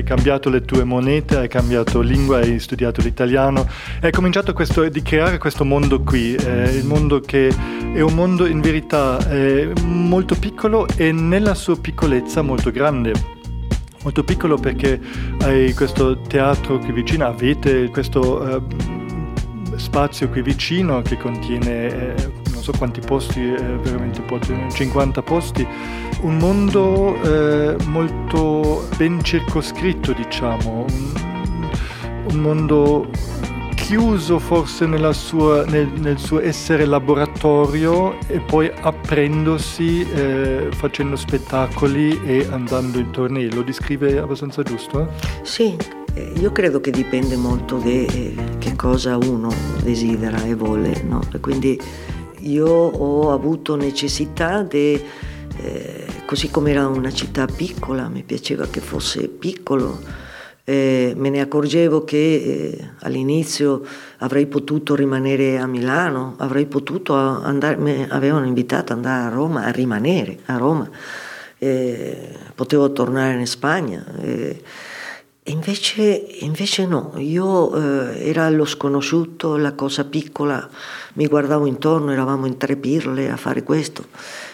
Cambiato le tue monete, hai cambiato lingua, hai studiato l'italiano, hai cominciato questo, di creare questo mondo qui, eh, il mondo che è un mondo in verità eh, molto piccolo e nella sua piccolezza molto grande. Molto piccolo perché hai questo teatro qui vicino, avete questo eh, spazio qui vicino che contiene eh, non so quanti posti, eh, veramente 50 posti un mondo eh, molto ben circoscritto, diciamo, un, un mondo chiuso forse sua, nel, nel, suo essere laboratorio e poi aprendosi, eh, facendo spettacoli e andando in tornei. Lo descrive abbastanza giusto? Eh? Sì, eh, io credo che dipende molto da eh, che cosa uno desidera e vuole, no? quindi io ho avuto necessità di così come era una città piccola, mi piaceva che fosse piccolo, eh, me ne accorgevo che eh, all'inizio avrei potuto rimanere a Milano, avrei potuto andare, mi avevano invitato ad andare a Roma, a rimanere a Roma, eh, potevo tornare in Spagna. Invece, invece, no, io eh, era lo sconosciuto, la cosa piccola, mi guardavo intorno, eravamo in tre pirle a fare questo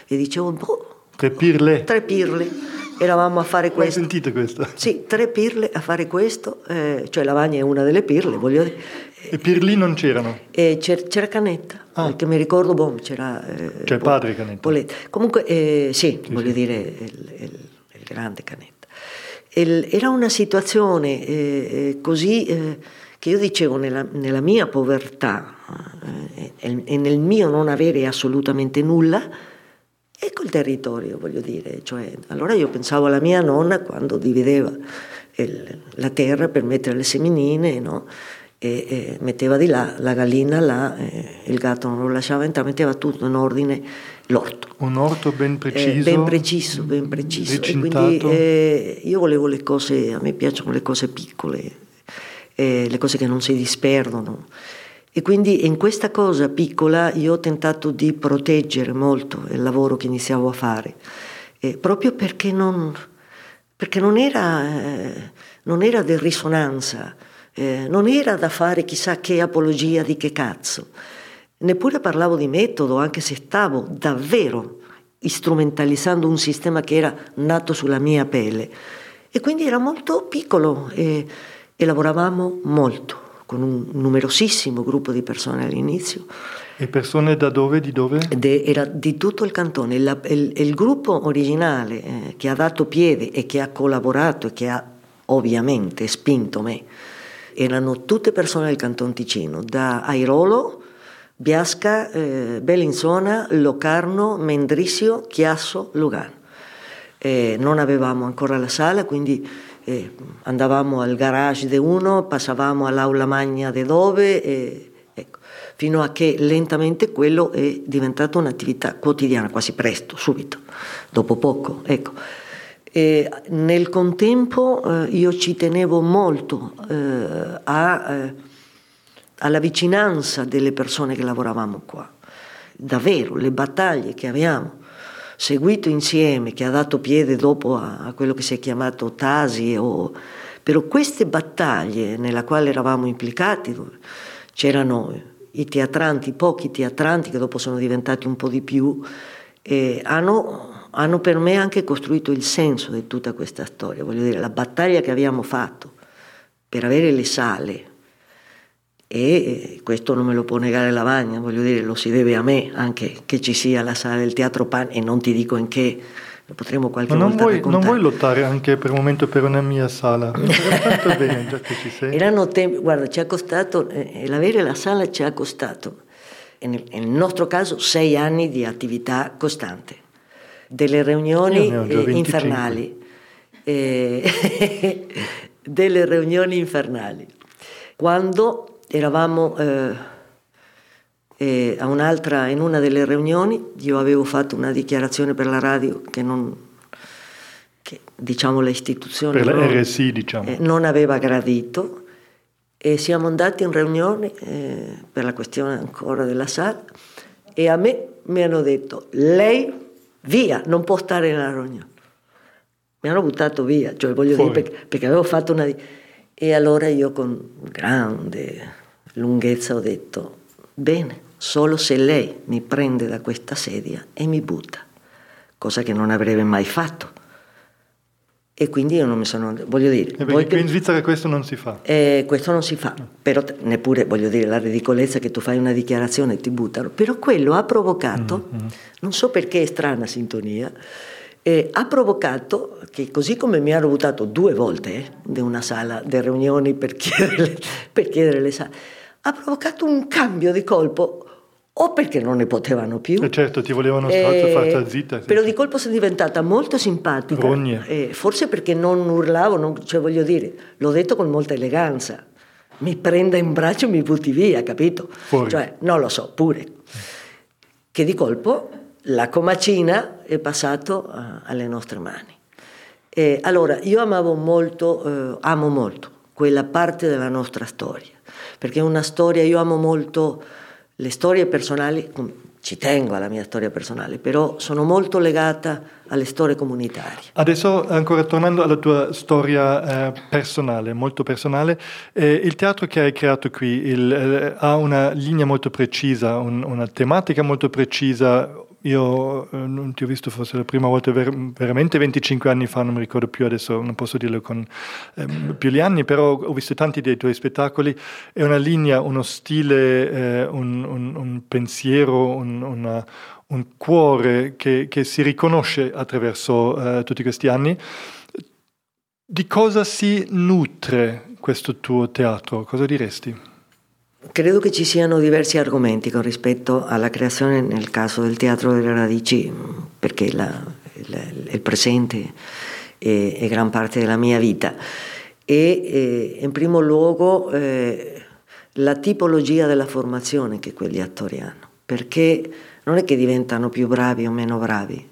e dicevo, boh, Tre pirle? Tre pirle. Eravamo a fare questo. Hai sentito questo? Sì, tre pirle a fare questo, eh, cioè Lavagna è una delle pirle, voglio dire. E pirli non c'erano? E c'era, Canetta, ah. perché mi ricordo, boh, c'era... Eh, cioè padre Canetta? Poletti. Comunque, eh, sì, sì, voglio sì. dire, il, il, il, grande Canetta. Il, era una situazione eh, eh così eh, che io dicevo nella, nella mia povertà eh, e nel mio non avere assolutamente nulla, e col territorio, voglio dire. Cioè, allora io pensavo alla mia nonna quando divideva il, la terra per mettere le seminine, no? e, e, metteva di là la gallina là, il gatto non lo lasciava entrare, metteva tutto in ordine l'orto. Un orto ben preciso? Eh, ben preciso, ben preciso. Quindi eh, io volevo le cose, a me piacciono le cose piccole, eh, le cose che non si disperdono. E quindi in questa cosa piccola io ho tentato di proteggere molto il lavoro che iniziavo a fare, eh, proprio perché non, perché non era, eh, non era di risonanza, eh, non era da fare chissà che apologia di che cazzo. Neppure parlavo di metodo, anche se stavo davvero strumentalizzando un sistema che era nato sulla mia pelle. E quindi era molto piccolo e, e lavoravamo molto con un numerosissimo gruppo di persone all'inizio. E persone da dove? Di dove? De, era di tutto il cantone. Il, il, il gruppo originale eh, che ha dato piede e che ha collaborato e che ha ovviamente spinto me erano tutte persone del Canton Ticino, da Airolo, Biasca, eh, Bellinzona, Locarno, Mendrisio, Chiasso, Lugano. Eh, non avevamo ancora la sala, quindi eh, andavamo al garage di uno, passavamo all'aula magna di dove, e, ecco, fino a che lentamente quello è diventato un'attività quotidiana, quasi presto, subito, dopo poco. Ecco. E nel contempo eh, io ci tenevo molto eh, a, eh, alla vicinanza delle persone che lavoravamo qua. Davvero, le battaglie che abbiamo seguito insieme, che ha dato piede dopo a, a quello che si è chiamato Tasi, o, però queste battaglie nella quale eravamo implicati, c'erano i teatranti, pochi teatranti che dopo sono diventati un po' di più, eh, hanno, hanno per me anche costruito il senso di tutta questa storia, voglio dire, la battaglia che abbiamo fatto per avere le sale, e questo non me lo può negare Lavagna, voglio dire, lo si deve a me anche che ci sia la sala del Teatro Pan e non ti dico in che, lo potremo qualche Ma non volta vuoi, non vuoi lottare anche per un momento per una mia sala? Tanto bene, già che ci sei. Erano tempi, guarda, ci ha costato, eh, l'avere la sala ci ha costato, nel, nel nostro caso, sei anni di attività costante, delle riunioni eh, infernali, eh, delle riunioni infernali. Quando eravamo eh, eh, a un'altra, in una delle riunioni, io avevo fatto una dichiarazione per la radio che non, che, diciamo l'istituzione per non, RSI, diciamo. eh, non aveva gradito e siamo andati in riunione eh, per la questione ancora della sala e a me mi hanno detto lei via, non può stare nella riunione. Mi hanno buttato via, cioè voglio Fuori. dire perché, perché avevo fatto una... E allora io con grande lunghezza ho detto bene, solo se lei mi prende da questa sedia e mi butta, cosa che non avrebbe mai fatto. E quindi io non mi sono... voglio dire... Voi qui in Svizzera questo non si fa. eh, questo non si fa, però t- neppure voglio dire la ridicolezza che tu fai una dichiarazione e ti buttano, però quello ha provocato, non so perché è strana sintonia, eh, ha provocato che così come mi hanno buttato due volte eh, in una sala di riunioni per chiedere, per chiedere le sale, ha provocato un cambio di colpo o perché non ne potevano più. E certo, ti volevano Eh, farti zitta. sì. Però di colpo sono diventata molto simpatica. Eh, forse perché non urlavo, non- cioè voglio dire, l'ho detto con molta eleganza. Mi prenda in braccio e mi butti via, capito? Fuori. Cioè, non lo so, pure. Che di colpo la comacina è passato eh, alle nostre mani. E allora, io amavo molto, eh, amo molto quella parte della nostra storia, perché è una storia, io amo molto le storie personali, ci tengo alla mia storia personale, però sono molto legata alle storie comunitarie. Adesso, ancora tornando alla tua storia eh, personale, molto personale, eh, il teatro che hai creato qui il, eh, ha una linea molto precisa, un- una tematica molto precisa. Io eh, non ti ho visto forse la prima volta ver- veramente 25 anni fa, non mi ricordo più adesso, non posso dirlo con ehm, più gli anni, però ho visto tanti dei tuoi spettacoli. È una linea, uno stile, eh, un, un- un pensiero, un, una- un cuore che, che si riconosce attraverso eh, tutti questi anni. Di cosa si nutre questo tuo teatro? Cosa diresti? Credo che ci siano diversi argomenti con rispetto alla creazione nel caso del teatro delle radici, perché la- il, il presente è, è gran parte della mia vita. E eh, in primo luogo eh, la tipologia della formazione che quegli attori hanno, perché non è che diventano più bravi o meno bravi,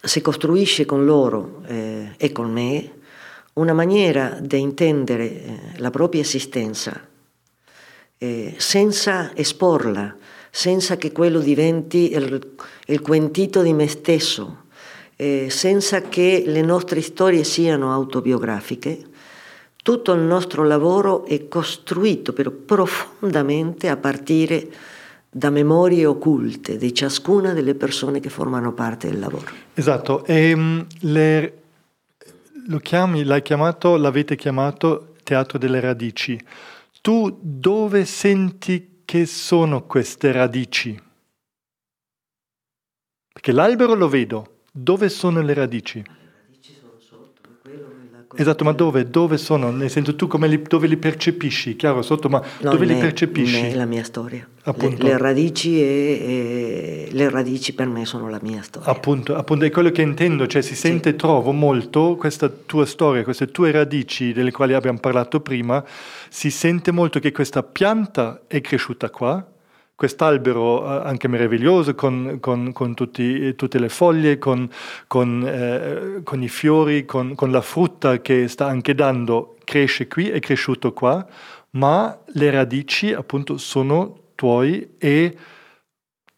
si costruisce con loro eh, e con me una maniera di intendere eh, la propria esistenza eh, senza esporla, senza che quello diventi il, il quentito di me stesso, eh, senza che le nostre storie siano autobiografiche, tutto il nostro lavoro è costruito però profondamente a partire da memorie occulte di ciascuna delle persone che formano parte del lavoro. Esatto, e mh, le- lo chiami, l'hai chiamato, l'avete chiamato teatro delle radici. Tu dove senti che sono queste radici? Perché l'albero lo vedo, dove sono le radici? Esatto, ma dove? Dove sono? Nel senso tu come li, dove li percepisci? Chiaro, sotto, ma No, dove li percepisci? me- la mia storia. Le, Appunto. le radici e, e- le radici per me sono la mia storia. Appunto, appunto, è quello che intendo, cioè si sente, trovo molto questa tua storia, queste tue radici delle quali abbiamo parlato prima, si sente molto che questa pianta è cresciuta qua, quest'albero anche meraviglioso con, con- con tutti- tutte le foglie, con, eh, con i fiori, con, con la frutta che sta anche dando, cresce qui, è cresciuto qua, ma le radici appunto sono tuoi e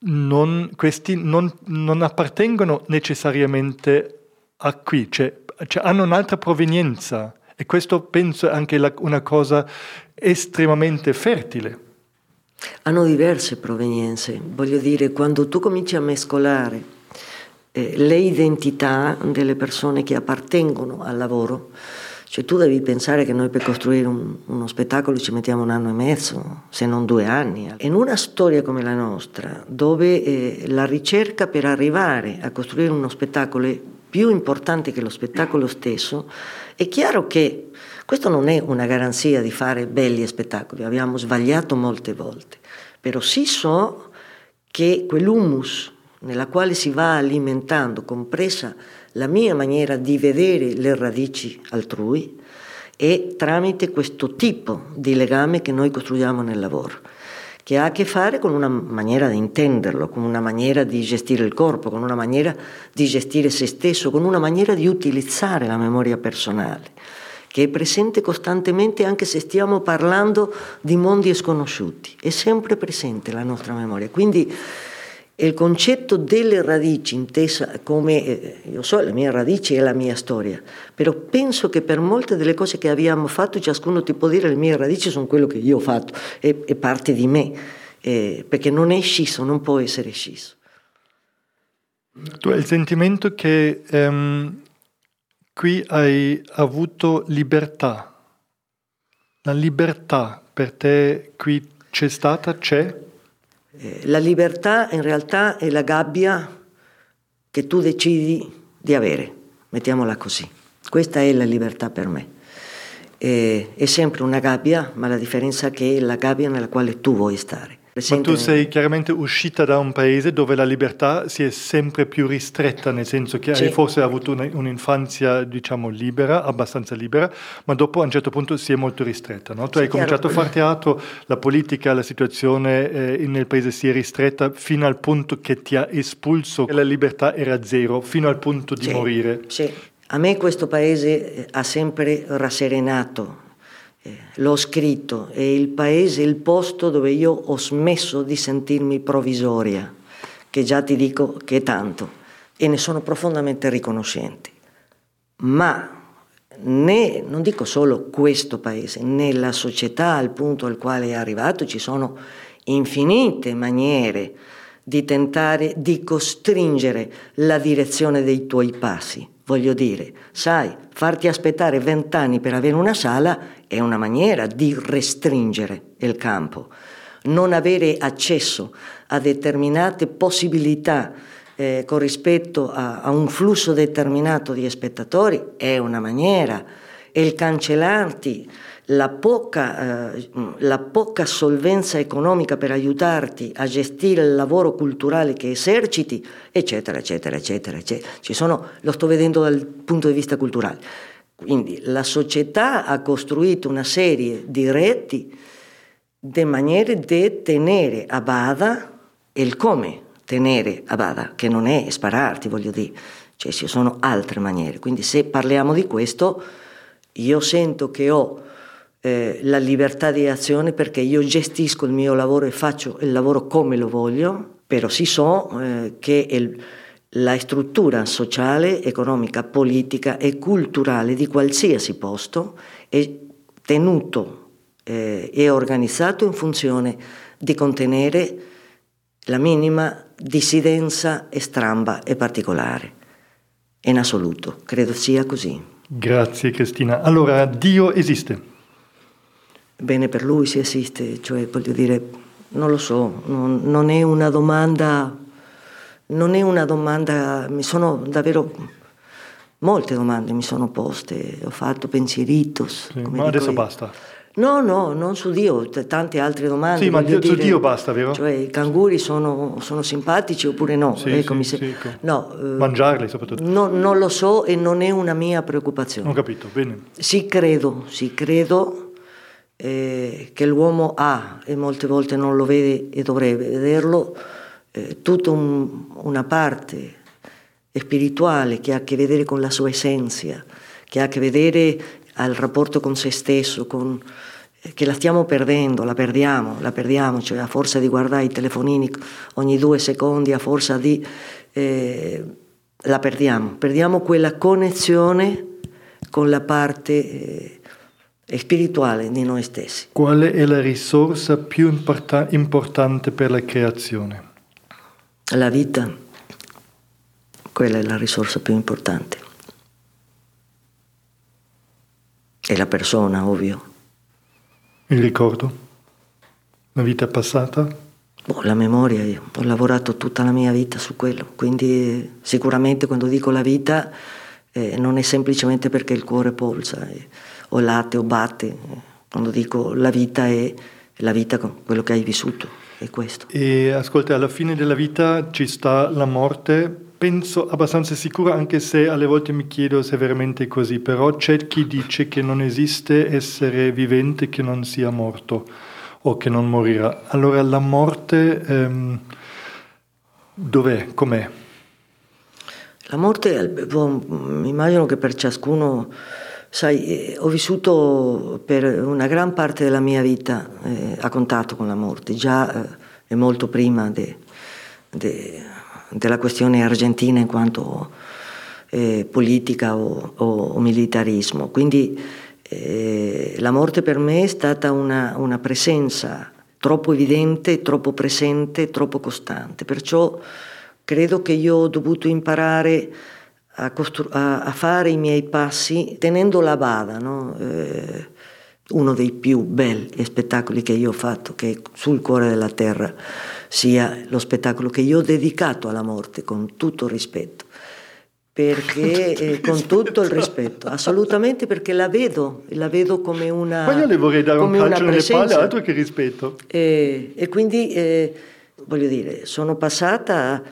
non- questi non, non appartengono necessariamente a qui, cioè, cioè hanno un'altra provenienza e questo penso è anche la- una cosa estremamente fertile. Hanno diverse provenienze, voglio dire, quando tu cominci a mescolare eh, le identità delle persone che appartengono al lavoro, cioè tu devi pensare che noi per costruire un- uno spettacolo ci mettiamo un anno e mezzo, se non due anni. In una storia come la nostra, dove eh, la ricerca per arrivare a costruire uno spettacolo è più importante che lo spettacolo stesso, è chiaro che questo non è una garanzia di fare belli spettacoli, abbiamo sbagliato molte volte, però sì so che quell'humus nella quale si va alimentando, compresa la mia maniera di vedere le radici altrui, è tramite questo tipo di legame che noi costruiamo nel lavoro, che ha a che fare con una maniera di intenderlo, con una maniera di gestire il corpo, con una maniera di gestire se stesso, con una maniera di utilizzare la memoria personale, che è presente costantemente anche se stiamo parlando di mondi sconosciuti, è sempre presente la nostra memoria. Quindi il concetto delle radici, intesa come, eh, io so, le mie radici è la mia storia, però penso che per molte delle cose che abbiamo fatto ciascuno ti può dire le mie radici sono quello che io ho fatto, è, è parte di me, eh, perché non è scisso, non può essere scisso. Tu hai il sentimento che um, qui hai avuto libertà, la libertà per te qui c'è stata, c'è? Eh, la libertà in realtà è la gabbia che tu decidi di avere, mettiamola così. Questa è la libertà per me. Eh, è sempre una gabbia, ma la differenza è che è la gabbia nella quale tu vuoi stare. Ma tu sei chiaramente uscita da un paese dove la libertà si è sempre più ristretta, nel senso che sì. hai forse avuto un'infanzia, diciamo, libera, abbastanza libera, ma dopo a un certo punto si è molto ristretta. No? Tu sì, hai cominciato chiaro. a fare teatro, la politica, la situazione eh, nel paese si è ristretta fino al punto che ti ha espulso, la libertà era zero, fino al punto di sì, morire. Sì. A me questo paese eh, ha sempre rasserenato l'ho scritto, è il paese, il posto dove io ho smesso di sentirmi provvisoria, che già ti dico che è tanto, e ne sono profondamente riconoscente. Ma né, non dico solo questo paese, nella società al punto al quale è arrivato ci sono infinite maniere di tentare di costringere la direzione dei tuoi passi. Voglio dire, sai, farti aspettare vent'anni per avere una sala è una maniera di restringere il campo. Non avere accesso a determinate possibilità eh, con rispetto a, a un flusso determinato di spettatori è una maniera. E il cancellarti la poca, eh, la poca, solvenza economica per aiutarti a gestire il lavoro culturale che eserciti, eccetera, eccetera, eccetera, eccetera. Ci sono, lo sto vedendo dal punto di vista culturale. Quindi la società ha costruito una serie di reti di maniere di tenere a bada il come tenere a bada, che non è spararti, voglio dire, cioè ci sono altre maniere. Quindi se parliamo di questo, io sento che ho eh, la libertà di azione perché io gestisco il mio lavoro e faccio il lavoro come lo voglio, però si so eh, che il, la struttura sociale, economica, politica e culturale di qualsiasi posto è tenuto eh, e organizzato in funzione di contenere la minima dissidenza stramba e particolare. In assoluto, credo sia così. Grazie Cristina. Allora, Dio esiste? bene per lui si esiste, cioè voglio dire, non lo so, non, non, è una domanda, non è una domanda, mi sono davvero, molte domande mi sono poste, ho fatto pensieritos. Sì, ma adesso io. basta. No, no, non su Dio, tante altre domande. Sì, ma Dio, dire, su Dio basta, vero? Cioè, i canguri sono, sono simpatici oppure no? Sì, ecco, sì, se... sì, ecco. no eh, Mangiarli soprattutto. No, non lo so e non è una mia preoccupazione. Ho capito, bene. Sì, credo, sì, credo eh, che l'uomo ha e molte volte non lo vede e dovrebbe vederlo, eh, tutta un, una parte spirituale che ha a che vedere con la sua essenza, che ha a che vedere al rapporto con se stesso, con, eh, che la stiamo perdendo, la perdiamo, la perdiamo, cioè a forza di guardare i telefonini ogni due secondi, a forza di... Eh, la perdiamo, perdiamo quella connessione con la parte eh, spirituale di noi stessi. Qual è la risorsa più importa- importante per la creazione? La vita, quella è la risorsa più importante. E la persona, ovvio. Il ricordo? La vita passata? Boh, la memoria, io ho lavorato tutta la mia vita su quello, quindi sicuramente quando dico la vita eh, non è semplicemente perché il cuore polsa. Eh o latte o batte, quando dico la vita è la vita con quello che hai vissuto, è questo. E ascolta, alla fine della vita ci sta la morte, penso abbastanza sicuro, anche se alle volte mi chiedo se è veramente così, però c'è chi dice che non esiste essere vivente che non sia morto o che non morirà. Allora la morte ehm, dov'è? Com'è? La morte, boh, immagino che per ciascuno, sai, eh, ho vissuto per una gran parte della mia vita eh, a contatto con la morte, già eh, molto prima de, de, della questione argentina in quanto eh, politica o, o, militarismo. Quindi eh, la morte per me è stata una, una, presenza troppo evidente, troppo presente, troppo costante. Perciò credo che io ho dovuto imparare a, costru- a, a fare i miei passi tenendo la bada, no? eh, uno dei più belli spettacoli che io ho fatto, che sul cuore della terra sia lo spettacolo che io ho dedicato alla morte con tutto il rispetto. Perché eh, con tutto il rispetto, assolutamente perché la vedo, la vedo come una. Ma io le vorrei dare un calcio nelle palle, altro che rispetto. E, e quindi eh, voglio dire, sono passata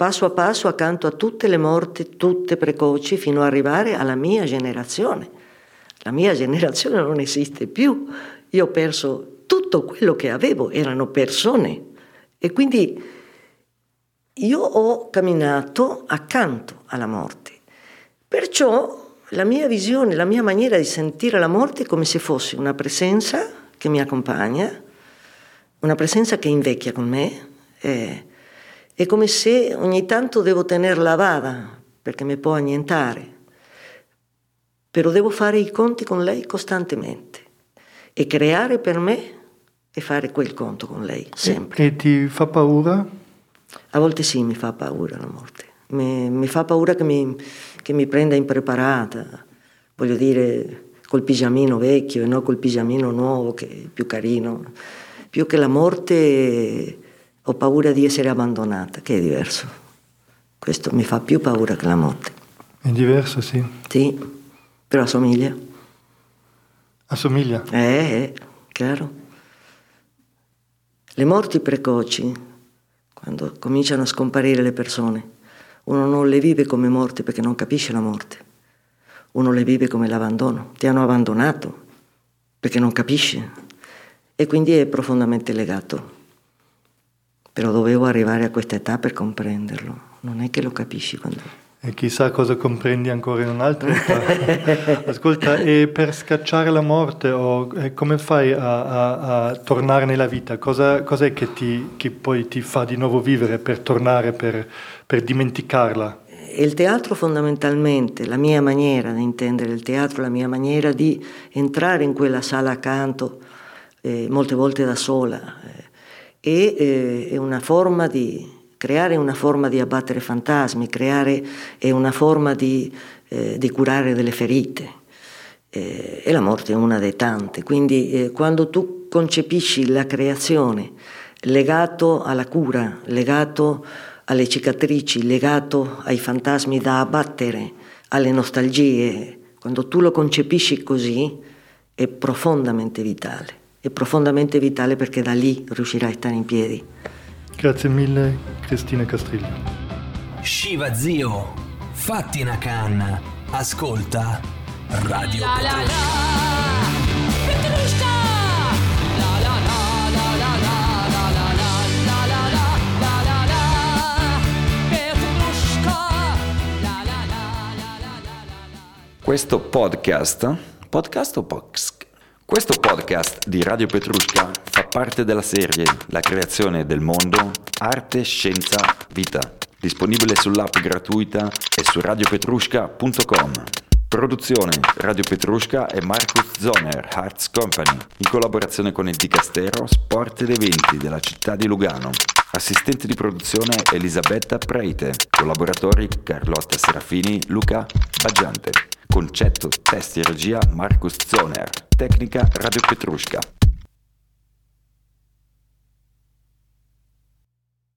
passo a passo accanto a tutte le morti, tutte precoci, fino ad arrivare alla mia generazione la mia generazione non esiste più, io ho perso tutto quello che avevo, erano persone. E quindi io ho camminato accanto alla morte. Perciò la mia visione, la mia maniera di sentire la morte è come se fosse una presenza che mi accompagna, una presenza che invecchia con me. È, è come se ogni tanto devo tenerla a vada perché mi può annientare però devo fare i conti con lei costantemente e creare per me e fare quel conto con lei, sempre. E, e ti fa paura? A volte sì, mi fa paura la morte. Mi, mi fa paura che mi, che mi prenda impreparata, voglio dire, col pigiamino vecchio e non col pigiamino nuovo che è più carino. Più che la morte ho paura di essere abbandonata, che è diverso. Questo mi fa più paura che la morte. È diverso, sì. Sì. Però assomiglia. Assomiglia? Eh, eh, chiaro. Le morti precoci, quando cominciano a scomparire le persone, uno non le vive come morte perché non capisce la morte. Uno le vive come l'abbandono. Ti hanno abbandonato perché non capisce. E quindi è profondamente legato. Però dovevo arrivare a questa età per comprenderlo. Non è che lo capisci quando... E chissà cosa comprendi ancora in un'altra età. Ascolta, e per scacciare la morte, o, come fai a, a, a, tornare nella vita? Cosa, cos'è che, ti, che, poi ti fa di nuovo vivere per tornare, per, per dimenticarla? Il teatro fondamentalmente, la mia maniera di intendere il teatro, la mia maniera di entrare in quella sala accanto, eh, molte volte da sola, eh, è, è una forma di creare una forma di abbattere fantasmi, creare una forma di, eh, di curare delle ferite. Eh, e la morte è una delle tante. Quindi eh, quando tu concepisci la creazione legato alla cura, legato alle cicatrici, legato ai fantasmi da abbattere, alle nostalgie, quando tu lo concepisci così, è profondamente vitale. È profondamente vitale perché da lì riuscirai a stare in piedi. Grazie mille Cristina Castrillo. Shiva zio, fatti una canna, ascolta Radio la, la, la. Questo podcast, podcast o podcast? Questo podcast di Radio Petrushka fa parte della serie La creazione del mondo, arte, scienza, vita, disponibile sull'app gratuita e su radiopetrushka.com. Produzione Radio Petrushka e Marcus Zoner, Arts Company, in collaborazione con il Dicastero Sport ed Eventi della città di Lugano. Assistente di produzione Elisabetta Preite, collaboratori Carlotta Serafini, Luca Baggiante. Concetto, testi e regia Marcus Zoner. Tecnica Radio Petrushka.